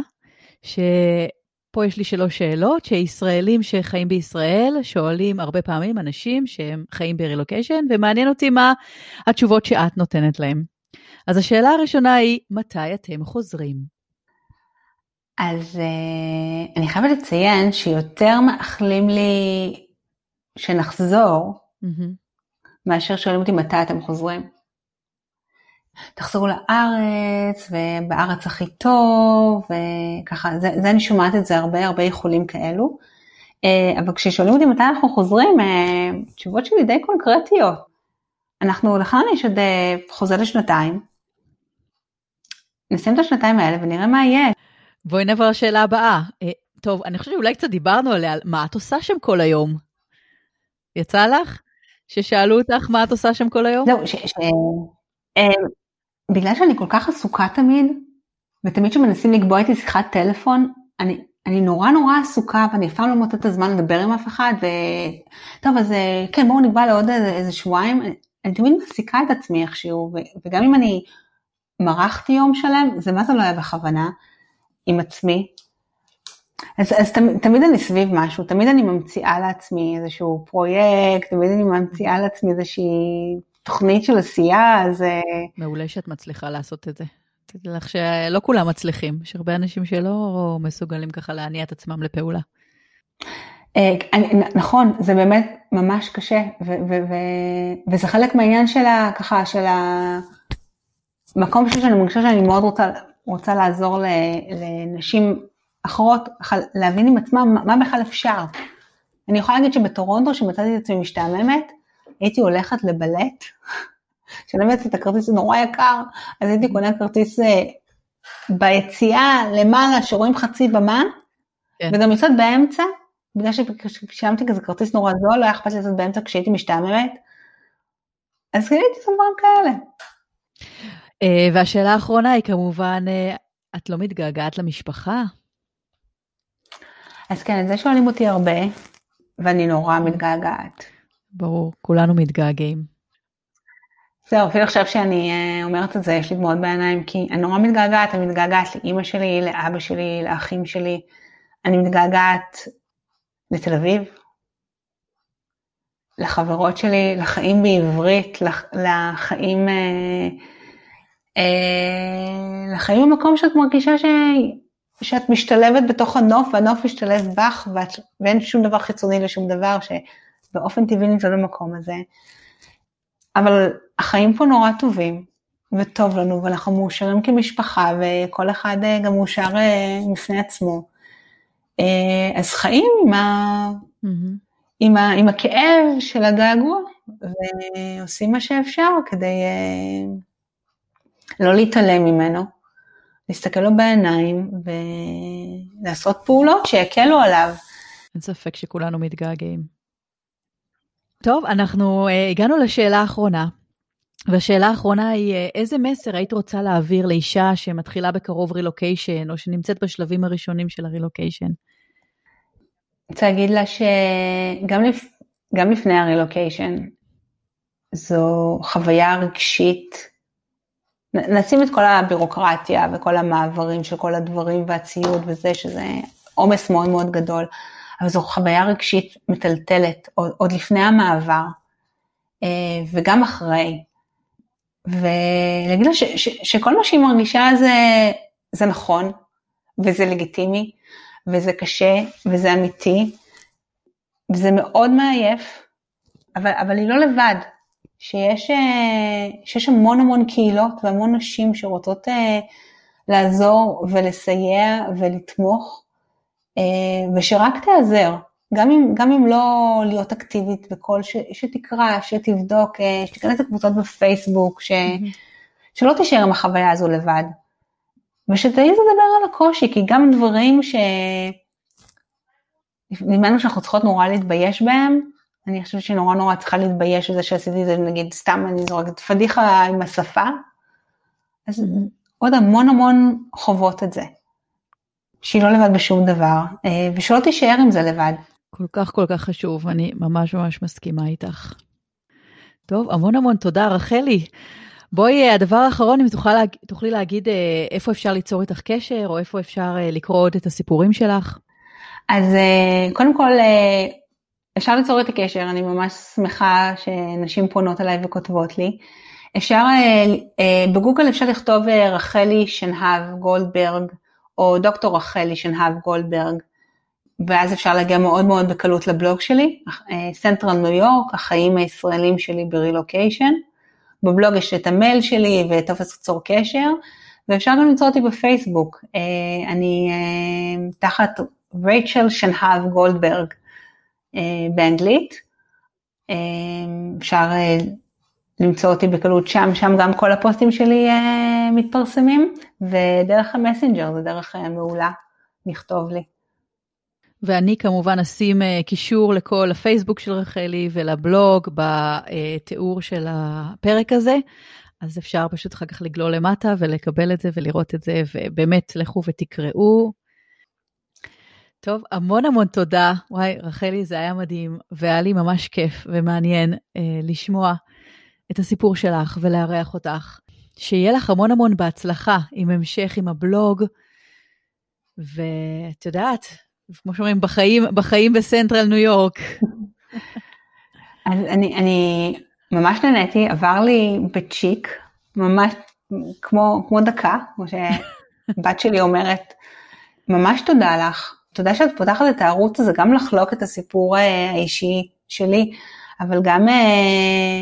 שפה יש לי שלוש שאלות, שישראלים שחיים בישראל שואלים הרבה פעמים אנשים שהם חיים ברילוקיישן, ומעניין אותי מה התשובות שאת נותנת להם. אז השאלה הראשונה היא, מתי אתם חוזרים? אז uh, אני חייבת לציין שיותר מאחלים לי שנחזור, mm-hmm. מאשר שואלים אותי מתי אתם חוזרים. תחזרו לארץ, ובארץ הכי טוב, וככה, זה, זה אני שומעת את זה הרבה הרבה איחולים כאלו. Uh, אבל כששואלים אותי מתי אנחנו חוזרים, uh, תשובות שלי די קונקרטיות. אנחנו, לכן יש עוד uh, חוזה לשנתיים, נסיים את השנתיים האלה ונראה מה יהיה. בואי נעבור לשאלה הבאה. אה, טוב, אני חושבת שאולי קצת דיברנו עליה, מה את עושה שם כל היום? יצא לך? ששאלו אותך מה את עושה שם כל היום? זהו, ש... ש... בגלל שאני כל כך עסוקה תמיד, ותמיד כשמנסים לקבוע איתי שיחת טלפון, אני, אני נורא נורא עסוקה ואני אף פעם לא מוצאת את הזמן לדבר עם אף אחד, ו... טוב, אז אה, כן, בואו נקבע לעוד איזה, איזה שבועיים. אני, אני תמיד מעסיקה את עצמי איכשהו. וגם אם אני מרחתי יום שלם, זה מה זה לא היה בכוונה, עם עצמי. אז, אז תמיד, תמיד אני סביב משהו, תמיד אני ממציאה לעצמי איזשהו פרויקט, תמיד אני ממציאה לעצמי איזושהי תוכנית של עשייה, אז... אה, מעולה שאת מצליחה לעשות את זה. תדעי לך שלא כולם מצליחים, יש הרבה אנשים שלא מסוגלים ככה להניע את עצמם לפעולה. אה, נכון, זה באמת ממש קשה, וזה חלק מהעניין של ה... ככה, של ה... מקום שאני מרגישה שאני מאוד רוצה, רוצה לעזור לנשים אחרות, להבין עם עצמם מה בכלל אפשר. אני יכולה להגיד שבטורונטו, שמצאתי את עצמי משתעממת, הייתי הולכת לבלט, *laughs* באמת את הכרטיס נורא יקר, אז הייתי קונה כרטיס אה, ביציאה למעלה שרואים חצי במה, כן. וגם יוצאת באמצע, בגלל ששילמתי כזה כרטיס נורא זול, לא היה אכפת לי לצאת באמצע כשהייתי משתעממת, אז קניתי את הדברים כאלה. אה, והשאלה האחרונה היא כמובן, אה, את לא מתגעגעת למשפחה? אז כן, את זה שואלים אותי הרבה, ואני נורא מתגעגעת. ברור, כולנו מתגעגעים. זהו, אפילו עכשיו שאני אה, אומרת את זה, יש לי דמעות בעיניים, כי אני נורא מתגעגעת, אני מתגעגעת לאימא שלי, לאבא שלי, לאחים שלי, אני מתגעגעת לתל אביב, לחברות שלי, לחיים בעברית, לחיים, אה, אה, לחיים במקום שאת מרגישה ש... שאת משתלבת בתוך הנוף והנוף משתלב בך ואת, ואין שום דבר חיצוני לשום דבר שבאופן טבעי נמצא במקום הזה. אבל החיים פה נורא טובים וטוב לנו ואנחנו מאושרים כמשפחה וכל אחד אה, גם מאושר בפני עצמו. אז חיים עם, ה... mm-hmm. עם, ה... עם הכאב של הגעגוע ועושים מה שאפשר כדי לא להתעלם ממנו. להסתכל לו בעיניים ולעשות פעולות שיקלו עליו. אין ספק שכולנו מתגעגעים. טוב, אנחנו uh, הגענו לשאלה האחרונה, והשאלה האחרונה היא, uh, איזה מסר היית רוצה להעביר לאישה שמתחילה בקרוב רילוקיישן, או שנמצאת בשלבים הראשונים של הרילוקיישן? רוצה להגיד לה שגם לפ... לפני הרילוקיישן, זו חוויה רגשית. נשים את כל הבירוקרטיה וכל המעברים של כל הדברים והציוד וזה, שזה עומס מאוד מאוד גדול, אבל זו חוויה רגשית מטלטלת, עוד, לפני המעבר, אה, וגם אחרי. ולהגיד לה ש, ש, שכל מה שהיא מרגישה זה, זה נכון, וזה לגיטימי, וזה קשה, וזה אמיתי, וזה מאוד מעייף, אבל, אבל היא לא לבד. שיש, אה, שיש המון המון קהילות והמון נשים שרוצות אה, לעזור ולסייע ולתמוך, ושרק תיעזר, גם אם, גם אם לא להיות אקטיבית בכל, ש, שתקרא, שתבדוק, שתיכנס לקבוצות בפייסבוק, ש. שלא תישאר עם החוויה הזו לבד. ושתעיז לדבר על הקושי, כי גם דברים ש... נדמה שאנחנו צריכות נורא להתבייש בהם, אני חושבת שנורא נורא צריכה להתבייש בזה שעשיתי את זה, נגיד סתם אני זורקת פדיחה עם השפה, אז עוד המון המון חוות את זה. שהיא לא לבד בשום דבר, אה, ושלא תישאר עם זה לבד. כל כך כל כך חשוב, אני ממש ממש מסכימה איתך. טוב, המון המון תודה, רחלי. בואי, אה, הדבר האחרון, אם תוכל, תוכלי להגיד אה, איפה אפשר ליצור איתך קשר, או איפה אפשר לקרוא עוד את הסיפורים שלך? אז קודם כל, אפשר ליצור את הקשר, אני ממש שמחה שנשים פונות אליי וכותבות לי. אפשר, בגוגל אפשר לכתוב רחלי שנהב גולדברג, או דוקטור רחלי שנהב גולדברג, ואז אפשר להגיע מאוד מאוד בקלות לבלוג שלי, סנטרל ניו יורק, החיים הישראלים שלי ברילוקיישן. בבלוג יש את המייל שלי ואת טופס צור קשר, ואפשר גם למצוא אותי בפייסבוק. אני תחת רייצ'ל שנהב גולדברג. אה, באנגלית. אה, אפשר אה, למצוא אותי בקלות שם, שם גם כל הפוסטים שלי מתפרסמים, ודרך המסנג'ר זה דרך מעולה לכתוב לי. ואני כמובן אשים קישור לכל הפייסבוק של רחלי ולבלוג בתיאור של הפרק הזה, אז אפשר פשוט אחר כך לגלול למטה ולקבל את זה ולראות את זה, ובאמת לכו ותקראו. טוב, המון המון תודה. וואי, רחלי, זה היה מדהים, והיה לי ממש כיף ומעניין אה, לשמוע את הסיפור שלך ולארח אותך. שיהיה לך המון המון בהצלחה עם המשך עם הבלוג, ואת יודעת, כמו שאומרים, בחיים, בחיים בסנטרל ניו יורק. *laughs* אז אני, אני ממש נהניתי, עבר לי בצ'יק, ממש כמו, כמו דקה, כמו שבת שלי אומרת, ממש תודה לך. תודה שאת פותחת את הערוץ הזה, גם לחלוק את הסיפור אה, האישי שלי, אבל גם אה,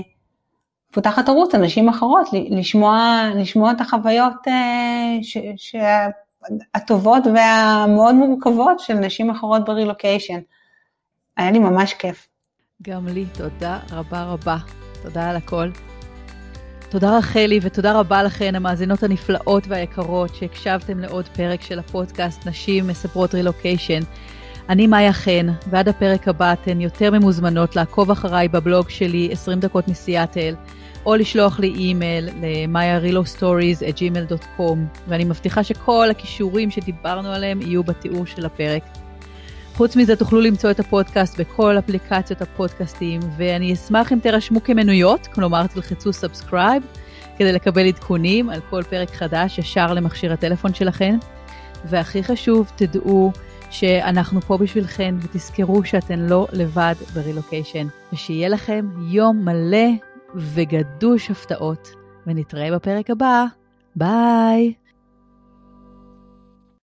פותחת ערוץ אנשים אחרות, לשמוע, לשמוע את החוויות אה, ש, ש, הטובות והמאוד מורכבות של נשים אחרות ברילוקיישן. היה לי ממש כיף. גם לי, תודה רבה רבה. תודה על הכל. תודה רחלי ותודה רבה לכן, המאזינות הנפלאות והיקרות, שהקשבתם לעוד פרק של הפודקאסט נשים מספרות רילוקיישן. אני מאיה חן, ועד הפרק הבא אתן יותר ממוזמנות לעקוב אחריי בבלוג שלי 20 דקות מסיאטל, או לשלוח לי אימייל ל-myarillostoriesgmail.com, ואני מבטיחה שכל הכישורים שדיברנו עליהם יהיו בתיאור של הפרק. חוץ מזה תוכלו למצוא את הפודקאסט בכל אפליקציות הפודקאסטים, ואני אשמח אם תירשמו כמנויות, כלומר תלחצו subscribe, כדי לקבל עדכונים על כל פרק חדש ישר למכשיר הטלפון שלכם. והכי חשוב, תדעו שאנחנו פה בשבילכן, ותזכרו שאתן לא לבד ברילוקיישן, ושיהיה לכם יום מלא וגדוש הפתעות, ונתראה בפרק הבא. ביי!